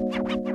Man, that was a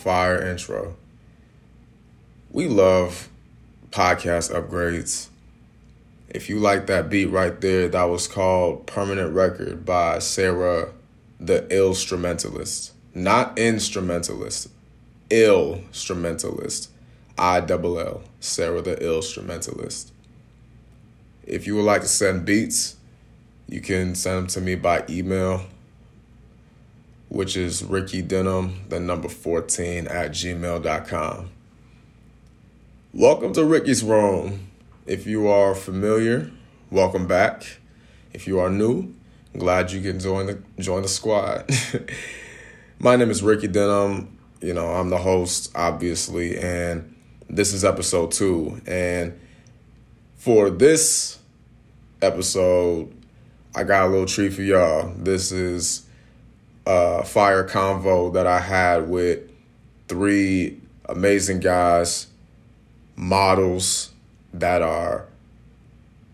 fire intro. We love podcast upgrades. If you like that beat right there, that was called Permanent Record by Sarah the Instrumentalist. Not instrumentalist, instrumentalist. I double L. Sarah the Instrumentalist. If you would like to send beats, you can send them to me by email which is Ricky Denham, the number 14 at gmail.com. Welcome to Ricky's Room. If you are familiar, welcome back. If you are new, glad you can join the join the squad. My name is Ricky Denham. You know, I'm the host, obviously, and this is episode two. And for this episode, I got a little treat for y'all. This is uh, fire convo that I had with three amazing guys, models that are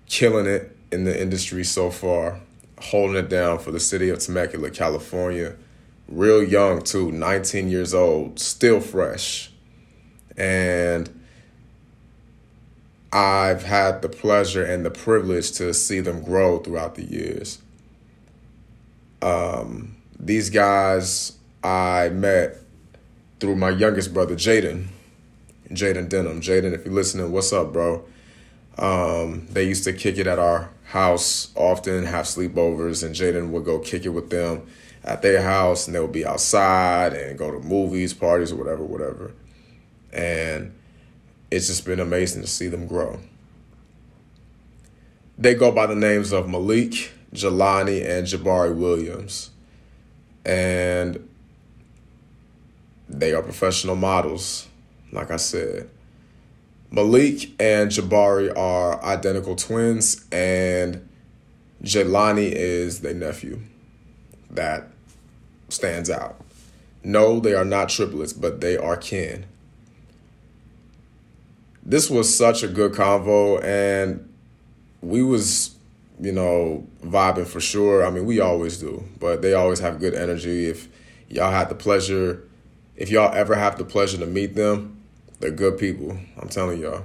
killing it in the industry so far, holding it down for the city of Temecula, California. Real young, too, 19 years old, still fresh. And I've had the pleasure and the privilege to see them grow throughout the years. Um, these guys I met through my youngest brother, Jaden. Jaden Denham. Jaden, if you're listening, what's up, bro? Um, they used to kick it at our house often, have sleepovers, and Jaden would go kick it with them at their house, and they would be outside and go to movies, parties, or whatever, whatever. And it's just been amazing to see them grow. They go by the names of Malik, Jelani, and Jabari Williams and they are professional models, like I said. Malik and Jabari are identical twins, and Jelani is their nephew. That stands out. No, they are not triplets, but they are kin. This was such a good convo, and we was you know, vibing for sure. I mean, we always do, but they always have good energy. If y'all had the pleasure, if y'all ever have the pleasure to meet them, they're good people. I'm telling y'all.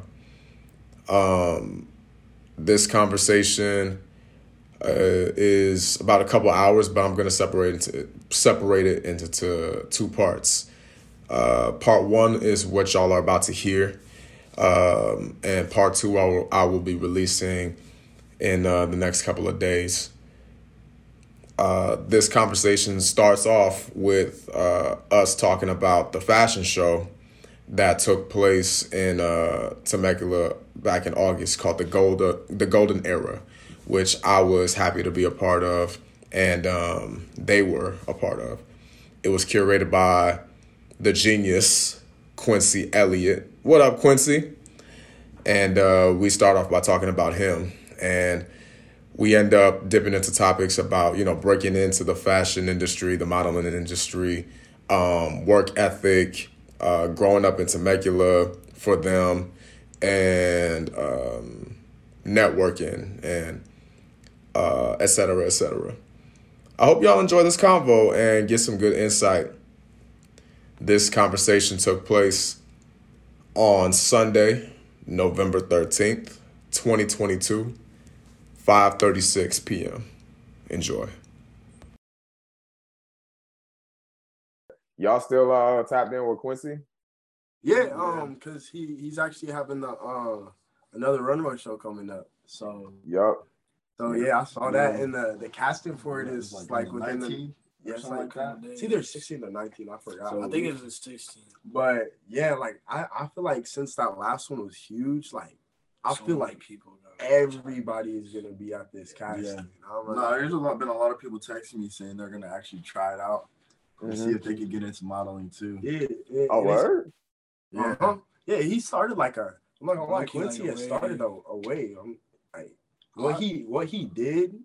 Um, this conversation uh, is about a couple hours, but I'm gonna separate into separate it into two, two parts. Uh, part one is what y'all are about to hear, um, and part two I will, I will be releasing in uh, the next couple of days. Uh, this conversation starts off with uh, us talking about the fashion show that took place in uh, Temecula back in August called the Golden the Golden Era, which I was happy to be a part of, and um, they were a part of. It was curated by the genius Quincy Elliott. What up, Quincy? And uh, we start off by talking about him and we end up dipping into topics about you know breaking into the fashion industry, the modeling industry, um, work ethic, uh, growing up in Temecula for them, and um, networking and uh, et cetera, et cetera. I hope y'all enjoy this convo and get some good insight. This conversation took place on Sunday, November 13th, 2022 5:36 p.m. Enjoy. y'all still uh tapped in with Quincy? Yeah, um, cause he he's actually having the uh another runway show coming up. So yep. so yeah, I saw that and the the casting for it is It's like, within the 19 yeah, or it's like like that. it's either sixteen or nineteen. I forgot. So I think it was 16. but yeah, like I I feel like since that last one was huge, like I So feel like people. Got- everybody is gonna be at this casting. Yeah. I'm No, like, there's a lot, been a lot of people texting me saying they're gonna actually try it out and see if they could get into modeling too. yeah, yeah, Oh word? Yeah, Uh-huh. Yeah, he started like a. I'm not gonna lie, Quincy like, has a started a, a way. I'm like what he what he did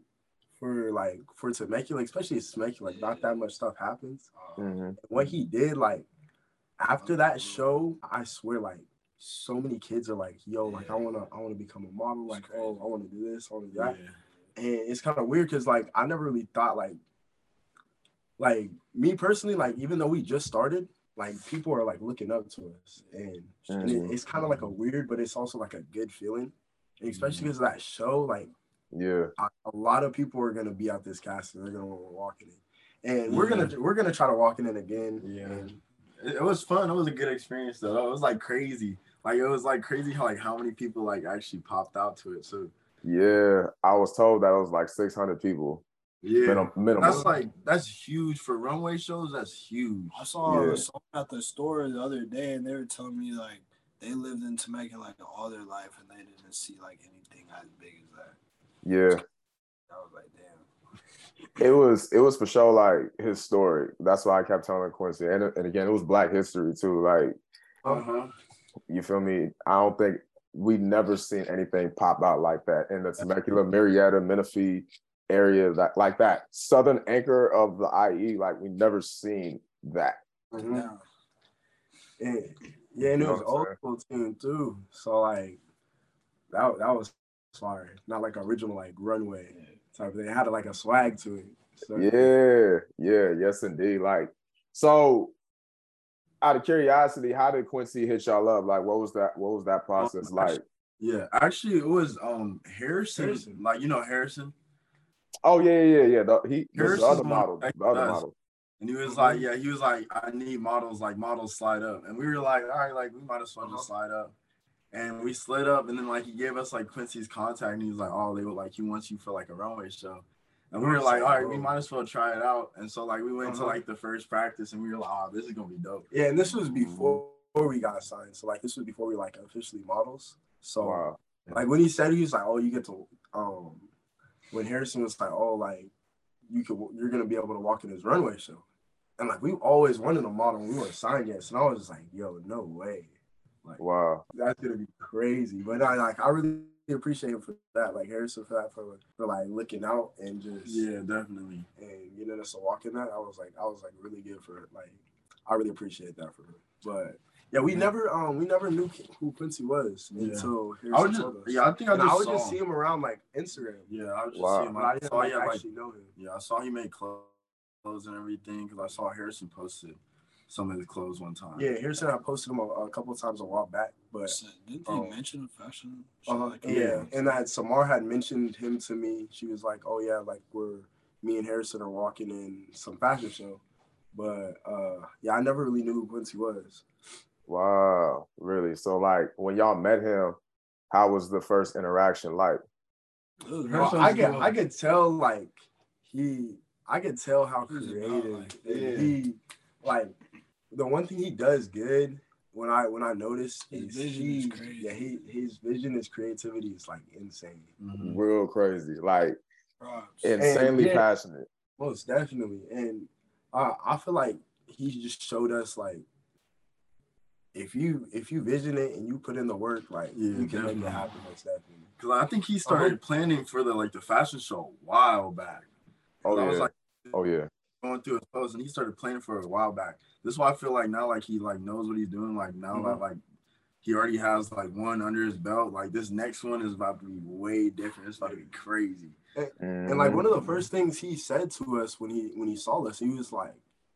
for like for Temecula, especially Temecula, like not that much stuff happens. hmm What he did, like after that show, I swear, like so many kids are like, "Yo, like I wanna I wanna become a model. Like, oh, I wanna do this, I wanna do yeah. that." And it's kind of weird because like I never really thought like like me personally, like even though we just started, like people are like looking up to us, and, and it- Mhm. it's kind of like a weird, but it's also like a good feeling, and especially because of that show. Like Yeah. a, a lot of people are gonna be at this cast and they're gonna want to walk in it, and we're gonna we're gonna try to walk in it again. Yeah. and it was fun. It was a good experience though. It was like crazy. Like it was like crazy how like how many people like actually popped out to it. So Yeah. I was told that it was like six hundred people. yeah, Minimum minimum. that's like that's huge for runway shows. That's huge. I saw Yeah. someone at the store the other day, and they were telling me like they lived in Temecula like all their life, and they didn't see like anything as big as that. yeah. I was like, damn. It was it was for sure like historic. That's why I kept telling Quincy. And, and again, it was black history too. Like, Uh huh. You feel me? I don't think we've never seen anything pop out like that in the Temecula, Murrieta, Menifee area that like that. Southern anchor of the IE, like we never seen that. Mhm. Down. And, yeah, and it You know was what I'm old school team too. So like that that was fire. Not like original like runway type of thing. It had like a swag to it. So, Yeah, yeah, yes, indeed. Like, so out of curiosity, how did Quincy hit y'all up? Like, what was that? What was that process like? Yeah, actually, it was um Harrison. Harrison. Like you know Harrison, Oh yeah, yeah, yeah. The, he this is Harrison's the other model. The other does. model. and he was like, yeah, he was like, I need models, like models slide up, and we were like, all right, like we might as well just slide up, and we slid up, and then like he gave us like Quincy's contact, and he was like, oh, they were like, he wants you for like a runway show. And we were like, all right, we might as well try it out. And so like we went to Uh-huh. like the first practice and we were like, oh, this is gonna be dope. Yeah, and this was before we got signed. So like this was before we like officially models. So Wow. like when he said he was like, oh, you get to um when Harrison was like, oh, like you could you're gonna be able to walk in his runway show. And like we always wanted a model, we weren't signed yet. So I was just like, yo, no way. Like Wow. that's gonna be crazy. But I like I really appreciate him for that. Like Harrison for that for, for like looking out and just Yeah, definitely. and getting us to walk in that. I was like I was like really good for it. Like I really appreciate that for him. But yeah, we never um we never knew who Quincy was Yeah. until Harrison I was just, told us. yeah, I think I And just I would saw. just see him around like Instagram. Yeah, I was just Wow. seeing. But I I didn't saw, like, yeah, like actually know him. Yeah, I saw he made clothes and everything because I saw Harrison posted some of his clothes one time. Yeah, Harrison I posted him a, a couple of times a while back, but So, didn't they Oh. mention a fashion? show Uh, like yeah. that? and that Samar had mentioned him to me. She was like, "Oh yeah, like we're me and Harrison are walking in some fashion show." But uh, yeah, I never really knew who Quincy was. Wow. Really? So like when y'all met him, how was the first interaction like? It Well, I could. I could tell like he I could tell how He's creative like, yeah. he like the one thing he does good when I when I notice His vision he is crazy. yeah he his vision his creativity is like insane Mhm. Real crazy. Like props. insanely yeah. passionate. most definitely and uh, I feel like he just showed us like if you if you vision it and you put in the work like Yeah, you can make it happen most definitely Cause I think he started planning for the like the fashion show a while back. Oh I was yeah. like Oh yeah. Going through his posts and he started playing for a while back. This is why I feel like now like he like knows what he's doing. Like now Mhm. that like he already has like one under his belt. Like this next one is about to be way different. It's about to be crazy. And like Mhm. one of the first things he said to us when he when he saw us, he was like,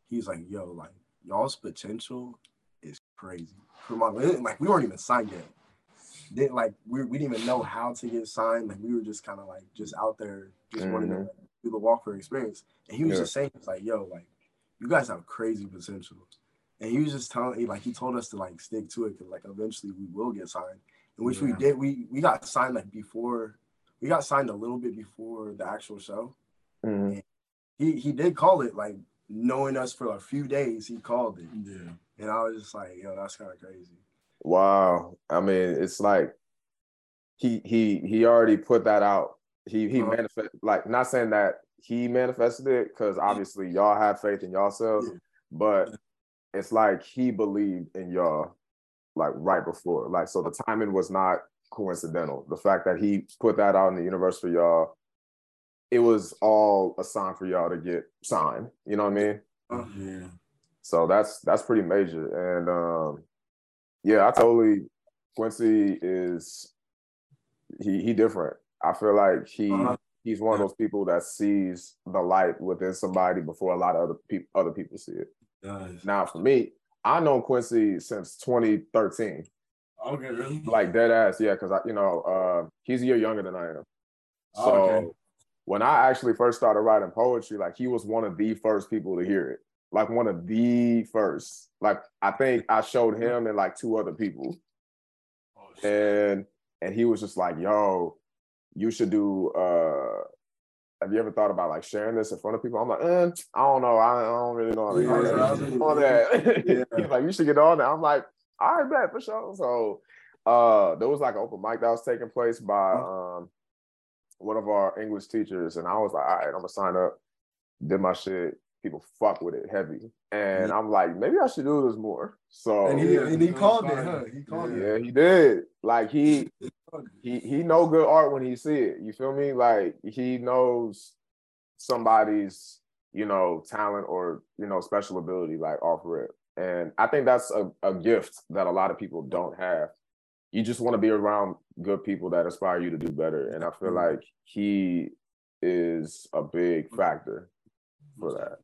he was like, "Yo, like y'all's potential is crazy." For my like we weren't even signed yet. Didn't like we, we didn't even know how to get signed. Like we were just kind of like just out there, just wanting to Do the walk for experience. And he was Yeah. just saying, "It's like, yo, like you guys have crazy potential. And he was just telling, like, he told us to like stick to it because like eventually we will get signed, and which we did. We we got signed like before, we got signed a little bit before the actual show. Mhm. He he did call it like knowing us for a few days. He called it, Yeah. and I was just like, yo, that's kind of crazy. Wow. I mean, it's like he he he already put that out. He he Uh-huh. manifest like not saying that he manifested it because obviously y'all had faith in yourselves, Yeah. but it's like he believed in y'all like right before. Like so the timing was not coincidental. The fact that he put that out in the universe for y'all, it was all a sign for y'all to get signed. You know what I mean? Uh, Yeah. So that's that's pretty major. And um yeah, I totally Quincy is he he different. I feel like he Uh-huh. he's one of those people that sees the light within somebody before a lot of other people other people see it. Does. Now for me, I know Quincy since 2013. Okay, really? Like dead ass, yeah, because I you know, uh he's a year younger than I am. So Oh, okay. when I actually first started writing poetry, like he was one of the first people to hear it. Like one of the first. Like I think I showed him and like two other people. Oh. And and he was just like, yo, you should do uh have you ever thought about like sharing this in front of people? I'm like, eh, I don't know. I, I don't really know Yeah, do that. what on that. Yeah. He's like, you should get on that. I'm like, all right, bet for sure. So uh there was like an open mic that was taking place by um one of our English teachers, and I was like, all right, I'm gonna sign up, did my shit. People fuck with it heavy. And I'm like, maybe I should do this more. So and he and he called it, huh? He called it. yeah, he did. Like he he he know good art when he see it. You feel me? Like he knows somebody's you know talent or you know special ability like off rip. And I think that's a, a gift that a lot of people don't have. You just want to be around good people that inspire you to do better. And I feel like he is a big factor for that,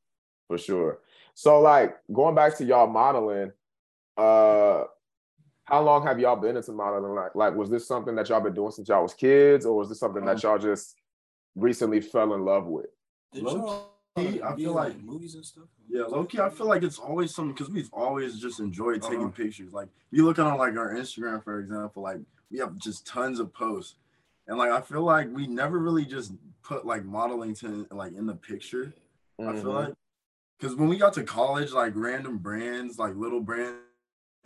for sure. So like going back to y'all modeling, uh how long have y'all been into modeling? Like, like was this something that y'all been doing since y'all was kids, or was this something that y'all just recently fell in love with? Did Low key, I feel in, like- movies and stuff. Yeah, low key, I feel like it's always something because we've always just enjoyed taking Uh-huh. pictures. Like you look on like our Instagram, for example, like we have just tons of posts, and like I feel like we never really just put like modeling to like in the picture. I feel Mhm. like because when we got to college, like random brands, like little brands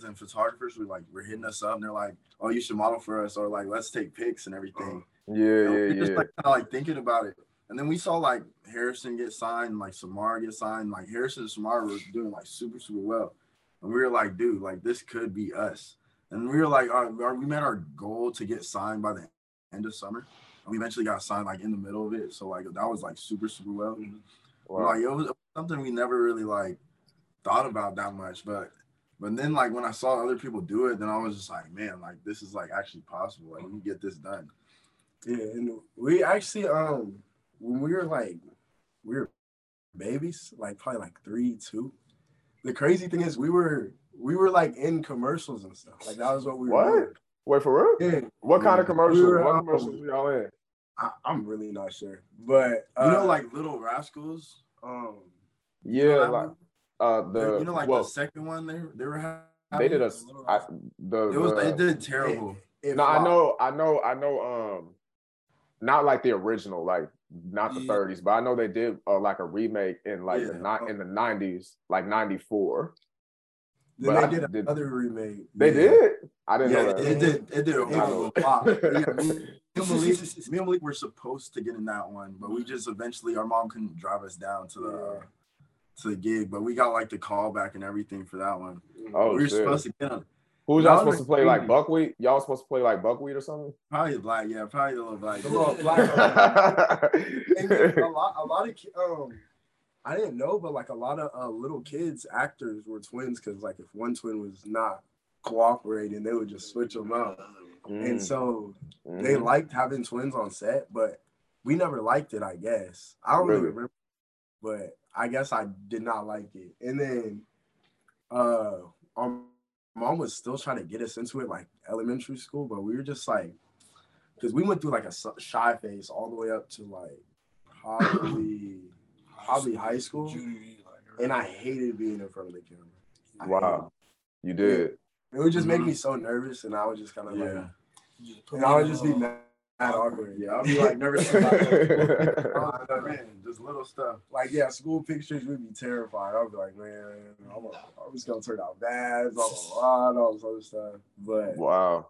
and photographers were like were hitting us up and they're like, "Oh, you should model for us," or like, "Let's take pics and everything." Oh. yeah, You know, yeah, just yeah. like kind of like thinking about it. And then we saw like Harrison get signed, like Samara get signed. Like Harrison and Samara were doing like super, super well. And we were like, dude, like this could be us. And we were like, right, we met our goal to get signed by the end of summer. And we eventually got signed like in the middle of it. So like that was like super, super well. Mm-hmm. But, Wow. Like it was something we never really like thought about that much. But but then like when I saw other people do it, then I was just like, man, like this is like actually possible. Like we can get this done. Yeah, and we actually um when we were like we were babies, like probably like three, two. The crazy thing is we were we were like in commercials and stuff. Like that was what we were What? doing. Wait for real? Yeah, What kind of We were, what um, commercials were y'all in? I, I'm really not sure. But uh, You know, like Little Rascals. um You know Yeah, like one? Uh the you know, like well, the second one they they were having. they did a the Little I, the, It was they the- did terrible. it no, I know, I know, I know. Um, not like the original, like not the Yeah. 30s, but I know they did uh, like a remake in like the Yeah. ni- in the 90s, like 94. Then but they did did- another remake. They Yeah. did. I didn't Yeah, know it, that. it did. It did a It horrible was flop. flop. Yeah, me, me and Malik, me and Malik were supposed to get in that one, but we just eventually our mom couldn't drive us down to the uh, to the gig, but we got like the call back and everything for that one. Oh we were shit. supposed to get on Who was Y'all y'all supposed to play like crazy. buckwheat? Y'all was supposed to play like buckwheat or something? probably black, yeah, probably the little black. The little black And a lot, a lot of um, I didn't know, but like a lot of uh, little kids, actors were twins because like if one twin was not cooperating, they would just switch them out. And Mm, so they mhm. liked having twins on set, but we never liked it. I guess I don't really Really? remember, but I guess I did not like it. And then, uh, our mom was still trying to get us into it, like elementary school, but we were just like, because we went through like a shy phase all the way up to like probably probably high school. Junior year, like, and I hated being in front of the camera. I Wow. You did. it. It would just make Mhm. me so nervous, and I was just kind of Yeah. like, You just put and I would just be mad, mad awkward. Yeah, I'll be like nervous about it. Oh, man, just little stuff. Like yeah, school pictures would be terrified. I'd be like, man, I'm, I'm just gonna turn out bad, blah blah blah, and all this other stuff. But wow.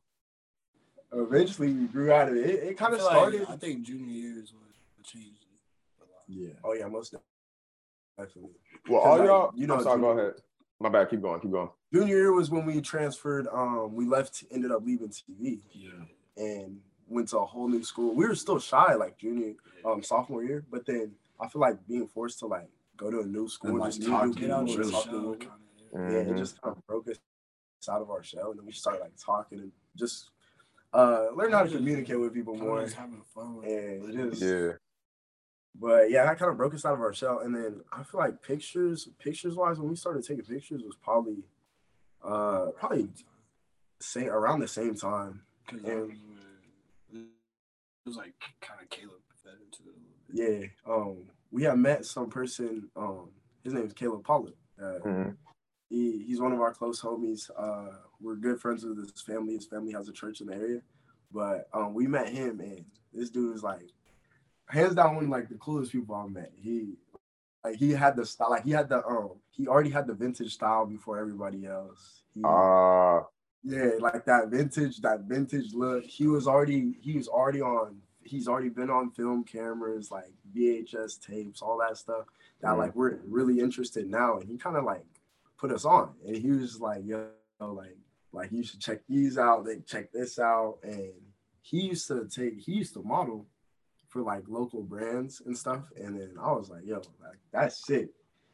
eventually, we grew out of it. It, it kind of started. Like, I think junior year is what what changed it a lot. Yeah. oh yeah, most definitely. Well, all like, y'all. you know, I'm sorry. Go ahead. My bad. Keep going. Keep going. Junior year was when we transferred. Um, we left, ended up leaving TV, Yeah. and went to a whole new school. We were still shy like junior, um, sophomore year, but then I feel like being forced to like go to a new school, And, like, just meet talk new to Get people, your really talk to shell, them. kind of. Yeah, it just kind of broke us out of our shell, and then we started like talking and just uh learn how to communicate with people more. just having fun with And it. just Yeah. but yeah, that kind of broke us out of our shell. And then I feel like pictures, pictures wise, when we started taking pictures was probably uh probably say around the same time. And- that was when- it was like kind of Caleb fed into it a little bit. Yeah. Um we had met some person, um, his name is Caleb Pollard. Uh, Mhm. he, he's one of our close homies. Uh, we're good friends with his family. His family has a church in the area, but um, we met him, and this dude is like, hands down, one of like the coolest people I've met. He, like, he had the style, like he had the um, he already had the vintage style before everybody else. He, Ah. Yeah, like that vintage, that vintage look. He was already, he was already on. He's already been on film cameras, like VHS tapes, all that stuff. That like we're really interested now, and he kind of like put us on, and he was just like, yo, like, like you should check these out. They check this out, and he used to take, he used to model for like local brands and stuff, and then I was like, yo, like that's sick.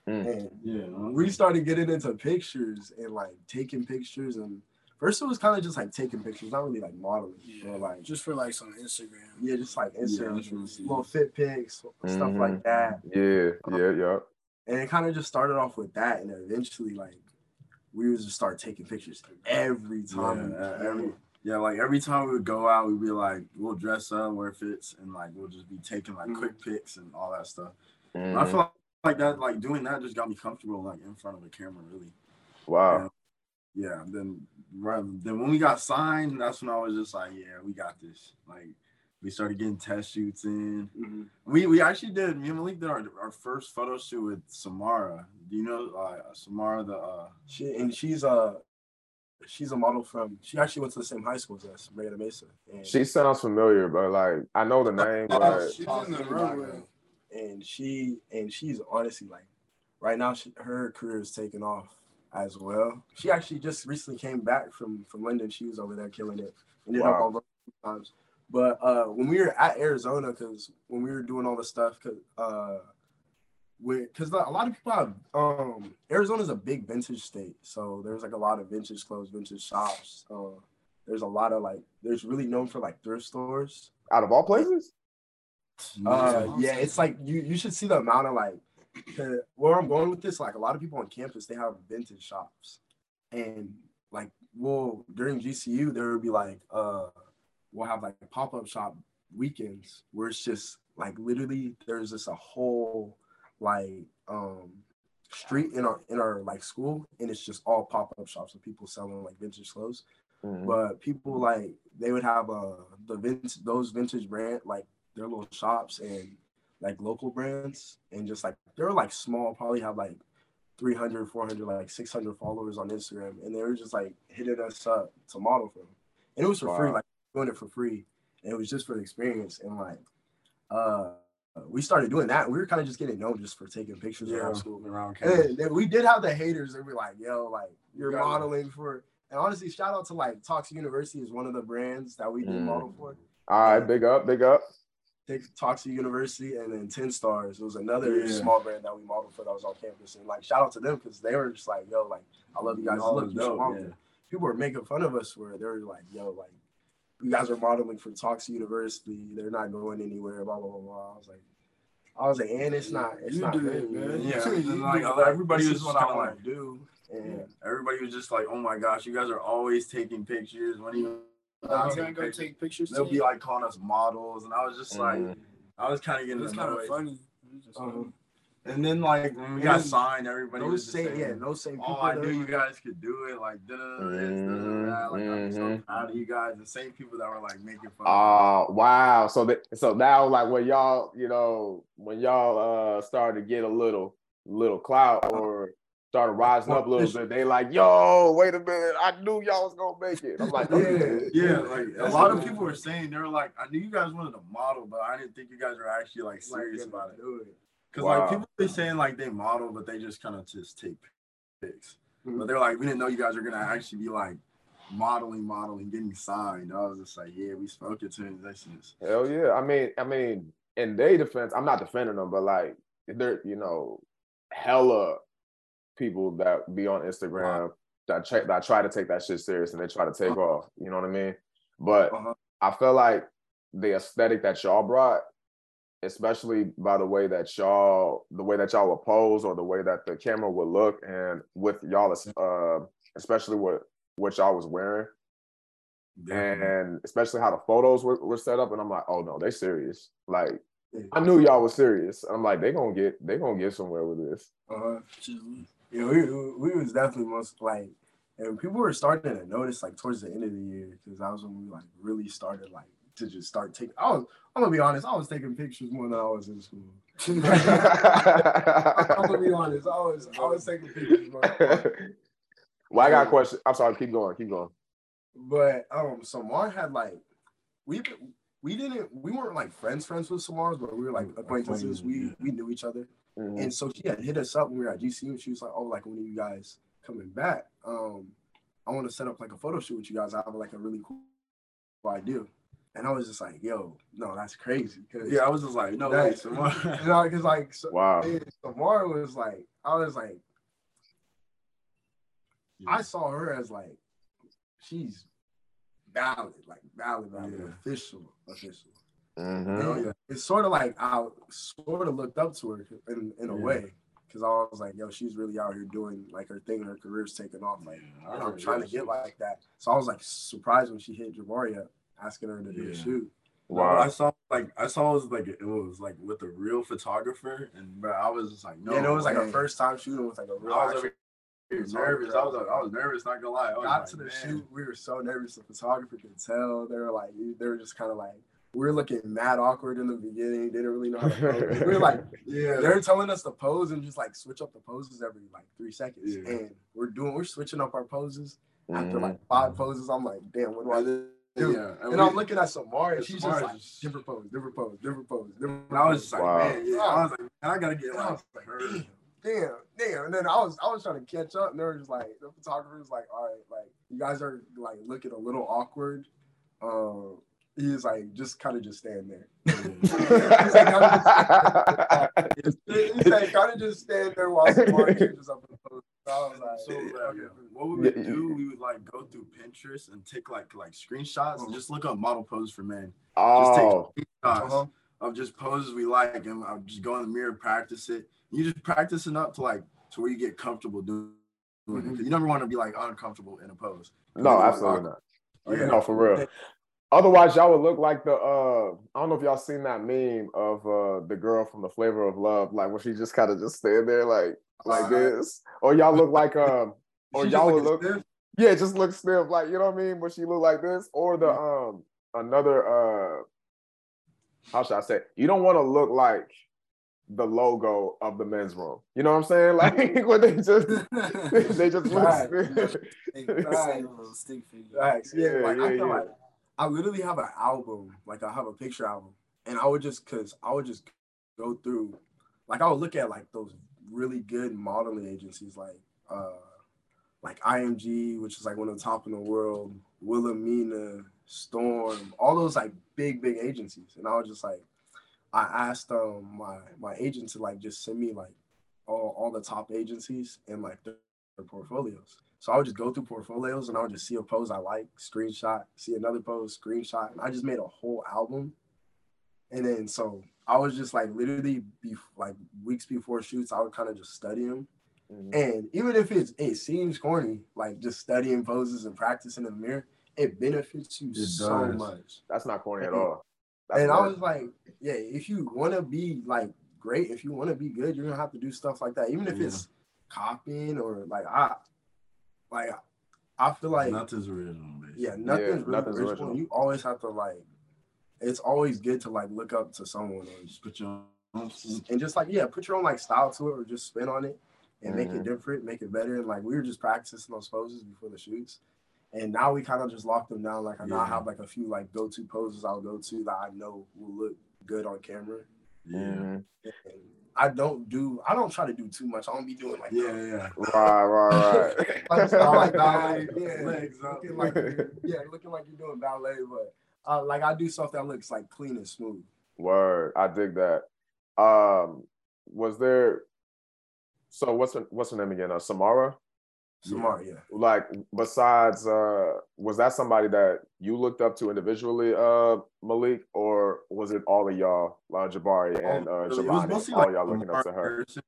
Mm. And Yeah. we started getting into pictures and like taking pictures and first it was kind of just like taking pictures not really like modeling Yeah, or like just for like some Instagram. yeah just like Instagram that's really little fit pics stuff Mhm. like that Yeah. Yeah. Yeah. and it kind of just started off with that and eventually like we would just start taking pictures every time Yeah, every- Yeah, like every time we would go out, we'd be like, we'll dress up, wear fits, and like we'll just be taking like Mhm. quick pics and all that stuff. Mhm. I feel like, like that, like doing that just got me comfortable like in front of the camera, really. Wow. Yeah. Then right, then when we got signed, that's when I was just like, yeah, we got this. Like we started getting test shoots in. Mhm. We we actually did. Me and Malik did our, our first photo shoot with Samara. Do you know uh, Samara the? Uh, she and she's a she's a model from she actually went to the same high school as us Murrieta Mesa and She sounds familiar, but like I know the name, but She's in the runway. and she and she's honestly like right now she, her career is taking off as well. She actually just recently came back from from london. She was over there killing it. Ended up Wow. on times. But uh when we were at arizona because when we were doing all the stuff because uh because a lot of people have um arizona's a big vintage state. So there's like a lot of vintage clothes vintage shops. Uh there's a lot of like there's really known for like thrift stores. Out of all places, uh, yeah, it's like you you should see the amount of like where I'm going with this. Like a lot of people on campus, they have vintage shops, and like well during GCU there would be like uh we'll have like pop up shop weekends where it's just like literally there's just a whole like um street in our in our like school and it's just all pop up shops of people selling like vintage clothes Mhm. but people like they would have uh the vintage those vintage brand like their little shops and like local brands and just like they're like small probably have like 300 400 like 600 followers on instagram and they were just like hitting us up to model for them and it was for free like doing it for free. And it was just for the experience. And like uh we started doing that. We were kind of just getting known just for taking pictures yeah, around. school around and then we did have the haters. That were like, yo, like you're You modeling for and honestly, shout out to like Talks University is one of the brands that we did Mm. model for. all right, big up, big up. Take Talks University and then 10 Stars. It was another Yeah. small brand that we modeled for that was on campus. And like shout out to them because they were just like, yo, like I love you guys. Y'all Look, was you should dope, yeah. People were making fun of us where they were like, yo, like you guys are modeling for Talks University. They're not going anywhere, blah blah blah blah. I was like, I was like, and it's not, it's You not do me, it, man. Yeah, You and do like, everybody was is just what I kind of want like, to do. And Yeah. Everybody was just like, "Oh my gosh, you guys are always taking pictures." When you Oh, not you taking gotta go pictures, take pictures. they'll too? be like calling us models, and I was just like, Mhm. I was kind of getting it's kind of funny. It's just Uh-huh. funny. And then like when we got then signed, everybody Those was just same, saying, yeah, those same people. Oh, I knew you guys could do it. Like, da da da this, da da that. Like, I'm so Mhm. proud of you guys. The same people that were like making fun. of Oh wow! So that so now like when y'all you know when y'all uh started to get a little little clout or started rising up a little bit, they like yo wait a minute I knew y'all was gonna make it. I'm like no, Yeah. Yeah, like a lot of people were saying they were like, I knew you guys wanted to model, but I didn't think you guys were actually like like, serious yeah, about it. Because Wow. like people be saying like they model, but they just kind of just take pics. Mhm. But they're like, we didn't know you guys were gonna actually be like modeling, modeling, getting signed. I was just like, yeah, we spoke it to musicians. Hell yeah! I mean I mean in their defense, I'm not defending them, but like they're you know hella people that be on Instagram that try, that try to take that shit serious and they try to take off. You know what I mean? But Uh-huh. I feel like the aesthetic that y'all brought, especially by the way that y'all, the way that y'all would pose or the way that the camera would look, and with y'all, uh, especially what what y'all was wearing, and especially how the photos were, were set up, and I'm like, oh no, they serious. Like I knew y'all was serious. I'm like, they gonna get they gonna get somewhere with this. Uh-huh. Just- Yeah, we, we we was definitely most like, and people were starting to notice like towards the end of the year because that was when we like really started like to just start taking. I was I'm gonna be honest, I was taking pictures more than I was in school. I'm gonna be honest, I was I was taking pictures, more. well, I got a question. I'm sorry. Keep going. Keep going. but um, Samar had like we we didn't we weren't like friends friends with Samars, but we were like acquaintances. We we knew each other. Mhm. And so she had hit us up when we were at GC and she was like, Oh, like when are you guys coming back? Um, I want to set up like a photo shoot with you guys. I have like a really cool idea. And I was just like, yo, no, that's crazy. Cause Yeah, I was just like, no way, you know, cause like so, Wow. and Samara was like, I was like, I saw her as like, she's valid, like valid, valid, Yeah. official, official. And yeah. It's sort of like I sort of looked up to her in, in a Yeah. way because I was like, yo, she's really out here doing like her thing. Her career's taking off. Like, and I'm trying to get like that. So I was like surprised when she hit Jabari up, asking her to do Yeah. a shoot. Wow. I saw like I saw it was like it was like with a real photographer, and bro, I was just like, no. and it was like way. her first time shooting with like a real. I was nervous. I was like, I was nervous. Not gonna lie. I got like, to the man. shoot, we were so nervous. The photographer could tell. They were like, they were just kind of like, we were looking mad awkward in the beginning. They didn't really know how to pose. we were like, Yeah. they're telling us to pose and just like switch up the poses every like three seconds. Yeah. And we're doing, we're switching up our poses. After Mhm. like five poses, I'm like, damn, what do I do? Mm-hmm. yeah. And, we- I'm looking at Samara, and she's Samara's just like, just- different pose, different pose, different pose, different and I was just like, Wow. man, yeah. I was like, man, I gotta get And I like was like, damn, damn, damn. And then I was, I was trying to catch up, and they were just like, the photographer was like, all right, like you guys are like looking a little awkward. Um, he's like, just kind of just stand there. He said, kind of just stand there while Samara changes up the pose. So I was like, So okay. what we would Yeah, do, we would like go through Pinterest and take like like screenshots and just look up model poses for men. oh, Shots Uh-huh. of just poses we like, and I'll just go in the mirror, practice it. You just practice enough to like to where you get comfortable doing it. 'Cause You never want to be like uncomfortable in a pose. no, absolutely not. Oh, yeah. No, for real. Otherwise, y'all would look like the uh I don't know if y'all seen that meme of uh the girl from the flavor of love, like when she just kind of just stand there like like Uh, this. Or y'all look like um or y'all would look stiff. yeah, just look stiff, like you know what I mean? But she look like this, or the um another uh how should I say? You don't want to look like the logo of the men's room. You know what I'm saying? Like when they just they just look Right. stiff. They say a little stick figure. Facts. Yeah, Yeah, like I yeah, feel yeah. like I literally have an album, like I have a picture album, and I would just cause I would just go through, like I would look at like those really good modeling agencies, like uh, like IMG, which is like one of the top in the world, Wilhelmina, Storm, all those like big big agencies, and I was just like, I asked um my my agent to like just send me like all all the top agencies and like their, their portfolios. So I would just go through portfolios and I would just see a pose I like, screenshot, see another pose, screenshot, and I just made a whole album. And then so I was just like literally be like weeks before shoots, I would kind of just study them. Mhm. And even if it's it seems corny, like just studying poses and practicing in the mirror, it benefits you It so does. much. That's not corny at all. That's and I was like, yeah, if you want to be like great. If you want to be good, you're gonna have to do stuff like that, even if Yeah. it's copying or like I, like I feel like nothing's original. Basically. yeah, nothing's really nothing's original. original. You always have to like. It's always good to like look up to someone or Just put your own. and just like yeah, put your own like style to it or just spin on it and make Mhm. it different, make it better. And like we were just practicing those poses before the shoots. And now we kind of just locked them down. Like I now Yeah. have like a few like go to poses I'll go to that I know will look good on camera. Yeah. Mhm. And I don't do I don't try to do too much. I don't be doing like Yeah, yeah. Right, right, right. like, stuff like ballet, yeah, Legs up. looking like you're, yeah, looking like you're doing ballet, but uh, like I do stuff that looks like clean and smooth. Word, I dig that. Um, was there? So what's her, what's her name again? Uh, Samara. Samara, yeah. Like besides, uh, was that somebody that you looked up to individually, uh, Malik, or was it all of y'all, uh, Jabari and uh, It was mostly all like y'all looking up to her? Harrison.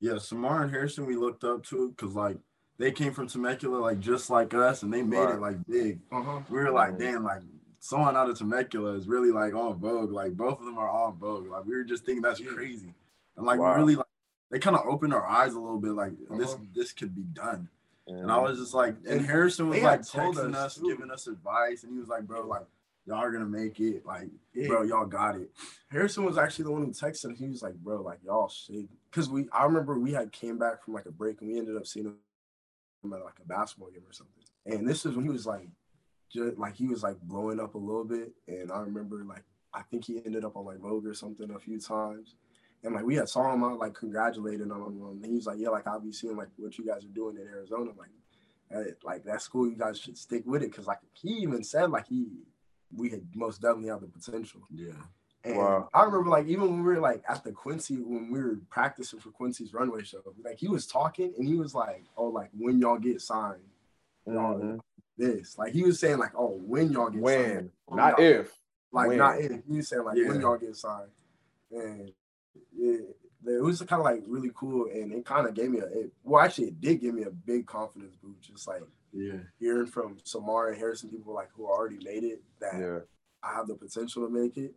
Yeah, Samar and Harrison we looked up to because like they came from Temecula like just like us and they made Right. it like big. Uh-huh. We were like, Mhm. damn, like someone out of Temecula is really like on Vogue. Like both of them are on Vogue. Like we were just thinking that's crazy. And like Wow. we really like they kind of opened our eyes a little bit like this Uh-huh. this could be done. And I was just like, and Harrison was like texting us, too. giving us advice, and he was like, bro, like y'all are gonna make it. Like, Yeah. bro, y'all got it. Harrison was actually the one who texted. He was like, "Bro, like y'all should," because we. I remember we had came back from like a break and we ended up seeing him at like a basketball game or something. And this is when he was like, just like he was like blowing up a little bit. And I remember like I think he ended up on like Vogue or something a few times. And like we had saw him out like congratulating on him. And he was like, "Yeah, like I'll be seeing like what you guys are doing in Arizona. Like, eh, like that's cool. You guys should stick with it." Because like he even said like he we had most definitely have the potential. Yeah. And Wow. I remember like even when we were like at the Quincy when we were practicing for Quincy's runway show, like he was talking and he was like, "Oh, like when y'all get signed, y'all Mhm. this." Like he was saying like, "Oh, when y'all get When, signed, not if. like when. not if." He was saying like when y'all get signed, and it, it was kind of like really cool, and it kind of gave me a it, well, actually, it did give me a big confidence boost, just like Yeah. hearing from Samara and Harrison, people like who already made it, that Yeah. I have the potential to make it,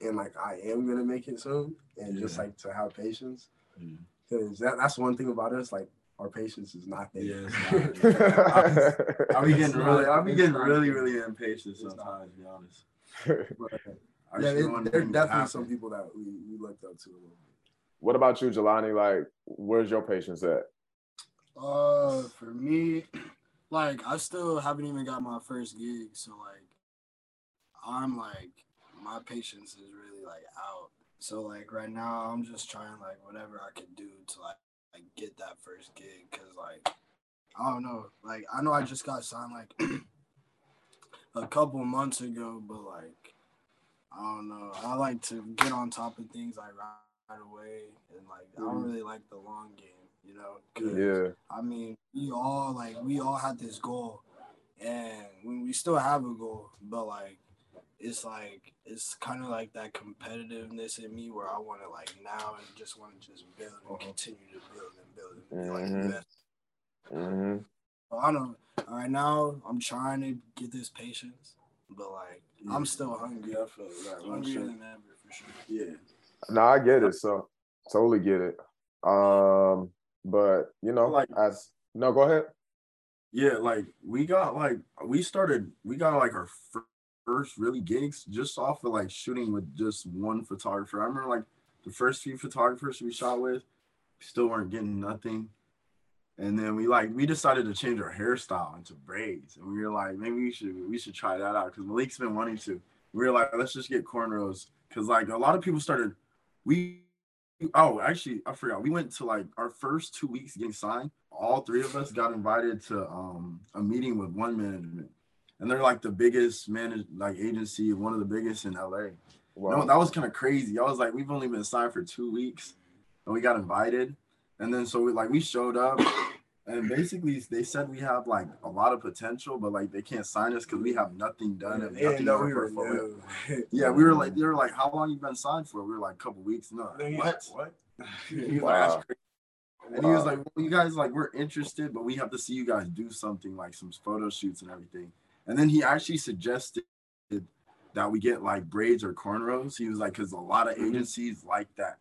and like I am gonna make it soon, and just like to have patience, Yeah. because that, that's one thing about us, like our patience is not there. Yeah, it's not. I be getting really, I be getting really, really impatient sometimes. To be honest. But, I yeah, just there are definitely happen. some people that we, we looked up to a little bit. what about you, Jelani? Like, where's your patience at? Uh, for me, like I still haven't even got my first gig, so like I'm like my patience is really like out. So like right now, I'm just trying like whatever I can do to like like get that first gig, cause like I don't know, like I know I just got signed like a couple months ago, but like I don't know. I like to get on top of things like right, away, and like I don't Mhm. really like the long game, you know. 'cause Yeah. I mean, we all like we all had this goal, and when we still have a goal, but like it's like it's kind of like that competitiveness in me where I want to like now and just want to just build and continue to build and build and be like Mhm. the best. hmm I don't. All right, now I'm trying to get this patience, but like Yeah. I'm still hungry. Yeah, I feel like I'm hungrier sure. than ever for sure. Yeah. No, I get it. So totally get it. Um, but you know, Like- as no, go ahead. Yeah, like we got like we started we got like our first really gigs just off of like shooting with just one photographer. I remember like the first few photographers we shot with still weren't getting nothing. And then we like we decided to change our hairstyle into braids. And we were like, maybe we should we should try that out because Malik's been wanting to. We were like, let's just get cornrows. Cause like a lot of people started we oh actually I forgot. We went to like our first two weeks getting signed. All three of us got invited to um a meeting with one management. And they're like the biggest manage like agency, one of the biggest in LA. Wow. No, that was kind of crazy. I was like, we've only been signed for two weeks, and we got invited, and then so we like we showed up, and basically they said we have like a lot of potential, but like they can't sign us because we have nothing done. and They nothing know on our we were portfolio. Yeah, we were like, they were like, how long you been signed for? We were like, a couple weeks. No, What? what? What? He was like, Wow. And he was like, well, you guys like we're interested, but we have to see you guys do something like some photo shoots and everything. And then he actually suggested that we get like braids or cornrows. He was like, because a lot of Mhm. agencies like that.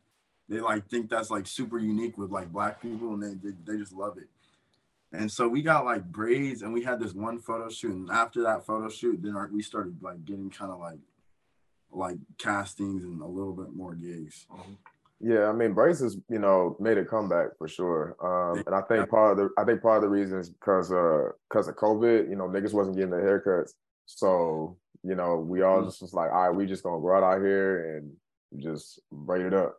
they like think that's like super unique with like black people, and they they, they just love it. And so we got like braids, and we had this one photo shoot, and after that photo shoot, then our, we started like getting kind of like like castings and a little bit more gigs. Yeah, I mean, braces, you know, made a comeback for sure. Um, and I think part of the, I think part of the reason is because, uh, because of COVID, you know, niggas wasn't getting their haircuts, so you know, we all just was like, all right, we just gonna go out out here and just braid it up.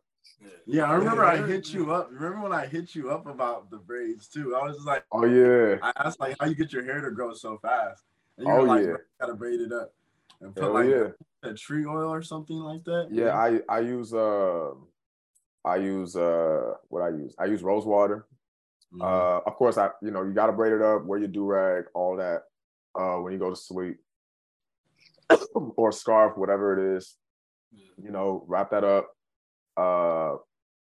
Yeah, I remember I hit you up. Remember when I hit you up about the braids too? I was just like, Oh yeah, I asked like how you get your hair to grow so fast. And you Oh, were like, yeah. Gotta braid it up and put hell like yeah, a tree oil or something like that. yeah. I I use uh, I use uh, what I use. I use rose water. Mhm. Uh, of course, I you know you got to braid it up, wear your do rag, all that. Uh, when you go to sleep, or scarf, whatever it is, you know, wrap that up. Uh,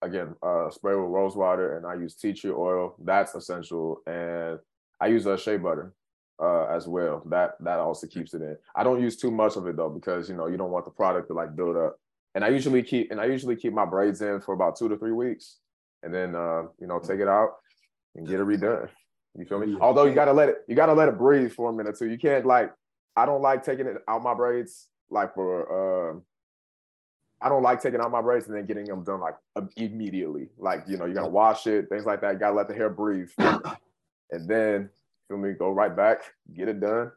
again, uh, spray with rose water, and I use tea tree oil. That's essential, and I use a shea butter uh, as well. That that also keeps it in. I don't use too much of it though, because you know you don't want the product to like build up. And I usually keep and I usually keep my braids in for about two to three weeks, and then uh, you know take it out and get it redone. You feel me? Although you gotta let it, you gotta let it breathe for a minute too. You can't like, I don't like taking it out my braids like for. Uh, I don't like taking out my braids and then getting them done like immediately. Like you know, you gotta wash it, things like that. You gotta let the hair breathe, and then feel me, go right back, get it done,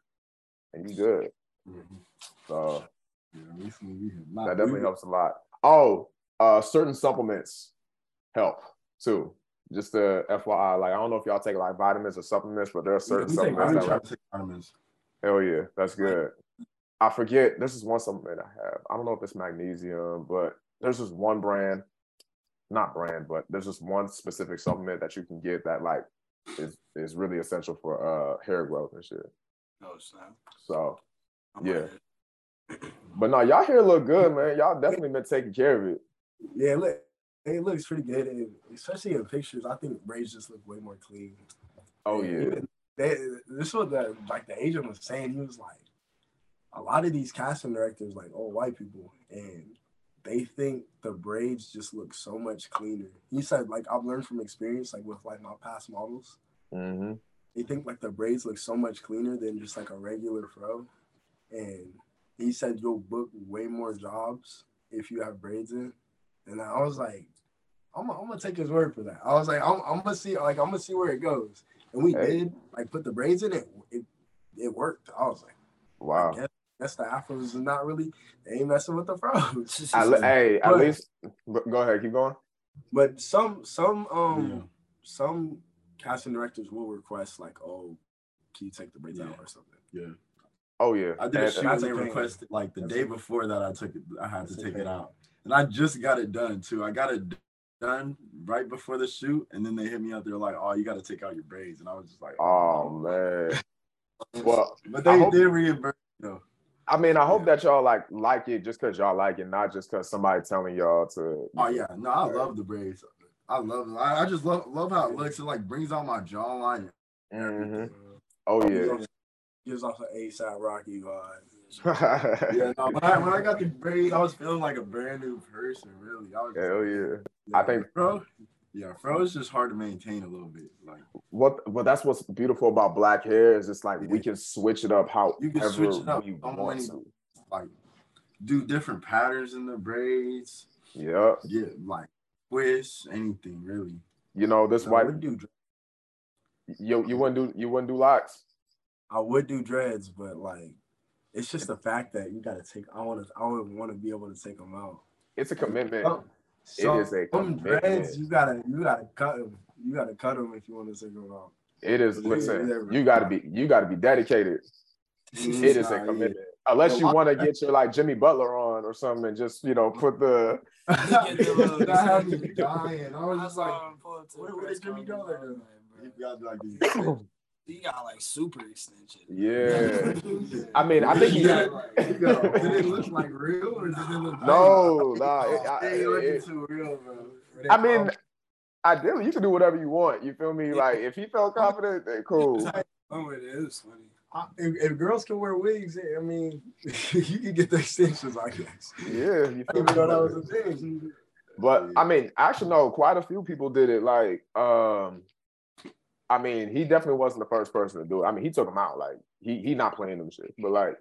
and you're good. Mhm. So Yeah, recently we have not- that definitely helps a lot. Oh, uh, certain supplements help too. Just the FYI, like I don't know if y'all take like vitamins or supplements, but there are certain take, supplements that like, vitamins. hell yeah, that's good. I forget. This is one supplement I have. I don't know if it's magnesium, but there's just one brand, not brand, but there's just one specific supplement that you can get that like is is really essential for uh hair growth and shit. Oh snap! So, I'm Yeah. like, but no, y'all hair look good, man. Y'all definitely been taking care of it. Yeah, look, it looks pretty good, and especially in pictures. I think braids just look way more clean. Oh yeah. They, this was the like the agent was saying. He was like, a lot of these casting directors like all white people, and they think the braids just look so much cleaner. He said like I've learned from experience, like with like my past models. Mm-hmm. They think like the braids look so much cleaner than just like a regular fro, and he said you'll book way more jobs if you have braids in. And I was like, I'm, I'm gonna take his word for that. I was like, I'm, I'm gonna see, like, I'm gonna see where it goes. And we Hey. did, like, put the braids in it. It, it worked. I was like, Wow. I guess, guess the afros is not really. They ain't messing with the fros. I, hey, at least go ahead, keep going. But some, some, um, Yeah. some casting directors will request like, oh, can you take the braids out Yeah. or something? Yeah. Oh yeah. I did a And- shoot and they a requested like the That's day a- before that I took it I had to That's a take it out. And I just got it done too. I got it done right before the shoot and then they hit me up. They're like, Oh, you gotta take out your braids. And I was just like, Oh man. Well, But they hope- did reimburse me though. I mean, I hope Yeah. that y'all like like it just because y'all like it, not just because somebody telling y'all to. Oh yeah, no, I love the braids. I love it. I, I just love love how it looks. It like brings out my jawline. Mhm. Oh yeah. Gives off an ASAP Rocky vibe. Yeah, no, when I when I got the braids, I was feeling like a brand new person. Really, I was. Hell yeah. I think- bro. Yeah, fro is just hard to maintain a little bit. Like What? But that's what's beautiful about black hair is it's like we can switch it up how You can switch it up so want to. like do different patterns in the braids. Yeah. Yeah, like twists, anything really. You know this I white. do, You you wouldn't do you wouldn't do locks. I would do dreads, but like, it's just the fact that you gotta take. I want to. I would want to be able to take them out. It's a commitment. Oh, Some, It some, a some dreads. You gotta. You gotta cut them. You gotta cut them if you want to take them out. It is. Yeah, Listen, you got to be you got to be dedicated. Mhm. It is Nah, a yeah. commitment. Unless you want to get your like Jimmy Butler on or something, and just you know put the Get the little- that had me dying. I was just like, saw him pull up to the where- where did Jimmy go conference, there? I was like, you got like. He got like super extension. yeah. I mean, I think he got. like, yo, did it look like real or did it look No, nah. It, Oh, I, it ain't looking it- too real, bro. I mean, ideally, you can do whatever you want. You feel me? Like if he felt confident, then cool. Oh, it is funny. I, if, if girls can wear wigs, I mean, you can get the extensions. I guess. Yeah, you I feel didn't even know that was a thing. But I mean, actually, no, quite a few people did it. Like, um, I mean, he definitely wasn't the first person to do it. I mean, he took him out. Like, he he not playing them shit. But like,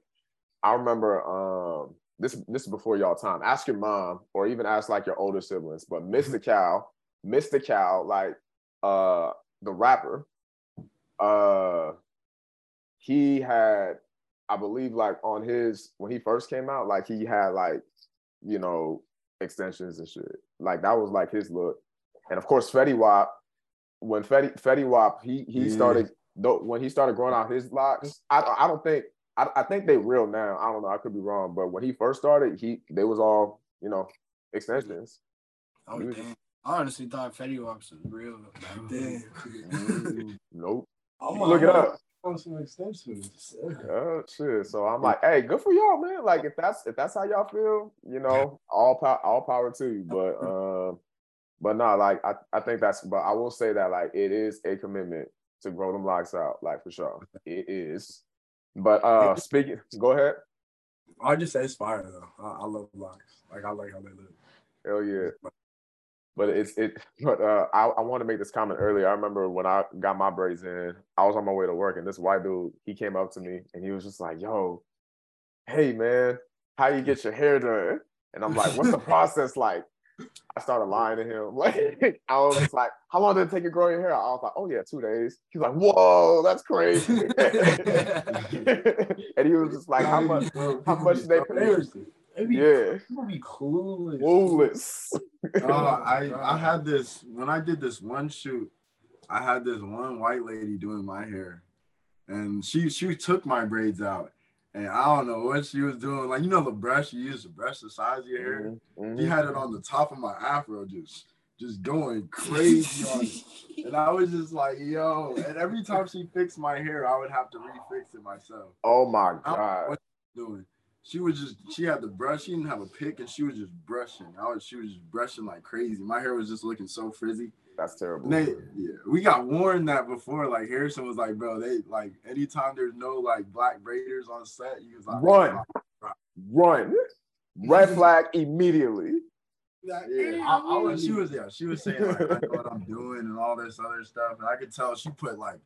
I remember um this this is before y'all time. Ask your mom or even ask like your older siblings. But Mr. Cow, Mr. Cow, like uh the rapper, uh he had, I believe, like on his when he first came out, like he had like, you know, extensions and shit. Like that was like his look. And of course, Fetty Wap, when Fetty Fetty Wap, he he Yeah. started though when he started growing out his locks. I I don't think I, I think they real now. I don't know. I could be wrong, but when he first started, he they was all you know extensions. Oh was- damn! I honestly thought Fetty Waps was real back then. Mm, nope. I'm Look it up. On some extensions. Oh shit. So I'm like, hey, good for y'all, man. Like if that's if that's how y'all feel, you know, all power all power to you. But um, but no, like I, I think that's but I will say that like it is a commitment to grow them locks out, like for sure. It is. But uh speaking go ahead. I just say it's fire though. I, I love locks. Like I like how they look. Hell yeah. But it's it but uh I, I want to make this comment earlier. I remember when I got my braids in, I was on my way to work and this white dude, he came up to me and he was just like, yo, hey man, how you get your hair done? And I'm like, what's the process like? I started lying to him. Like I was like, how long did it take you to grow your hair? I was like, oh yeah, two days. He's like, whoa, that's crazy. and he was just like, how much how much they pay? They be, Yeah. people be clueless. Clueless. Oh, I I had this when I did this one shoot. I had this one white lady doing my hair, and she she took my braids out, and I don't know what she was doing. Like you know the brush you use to brush the size of your hair. Mhm. She had it on the top of my afro, just just going crazy on it. And I was just like, yo. And every time she fixed my hair, I would have to refix it myself. Oh my I don't know god. what she was doing. She was just she had the brush, she didn't have a pick, and she was just brushing. I was she was just brushing like crazy. My hair was just looking so frizzy. That's terrible. They, yeah, we got warned that before. Like Harrison was like, bro, they like anytime there's no like black braiders on set, you was like, Run. Run. Red flag immediately. Yeah, I, I was, she was yeah, she was saying like I know what I'm doing and all this other stuff, and I could tell she put like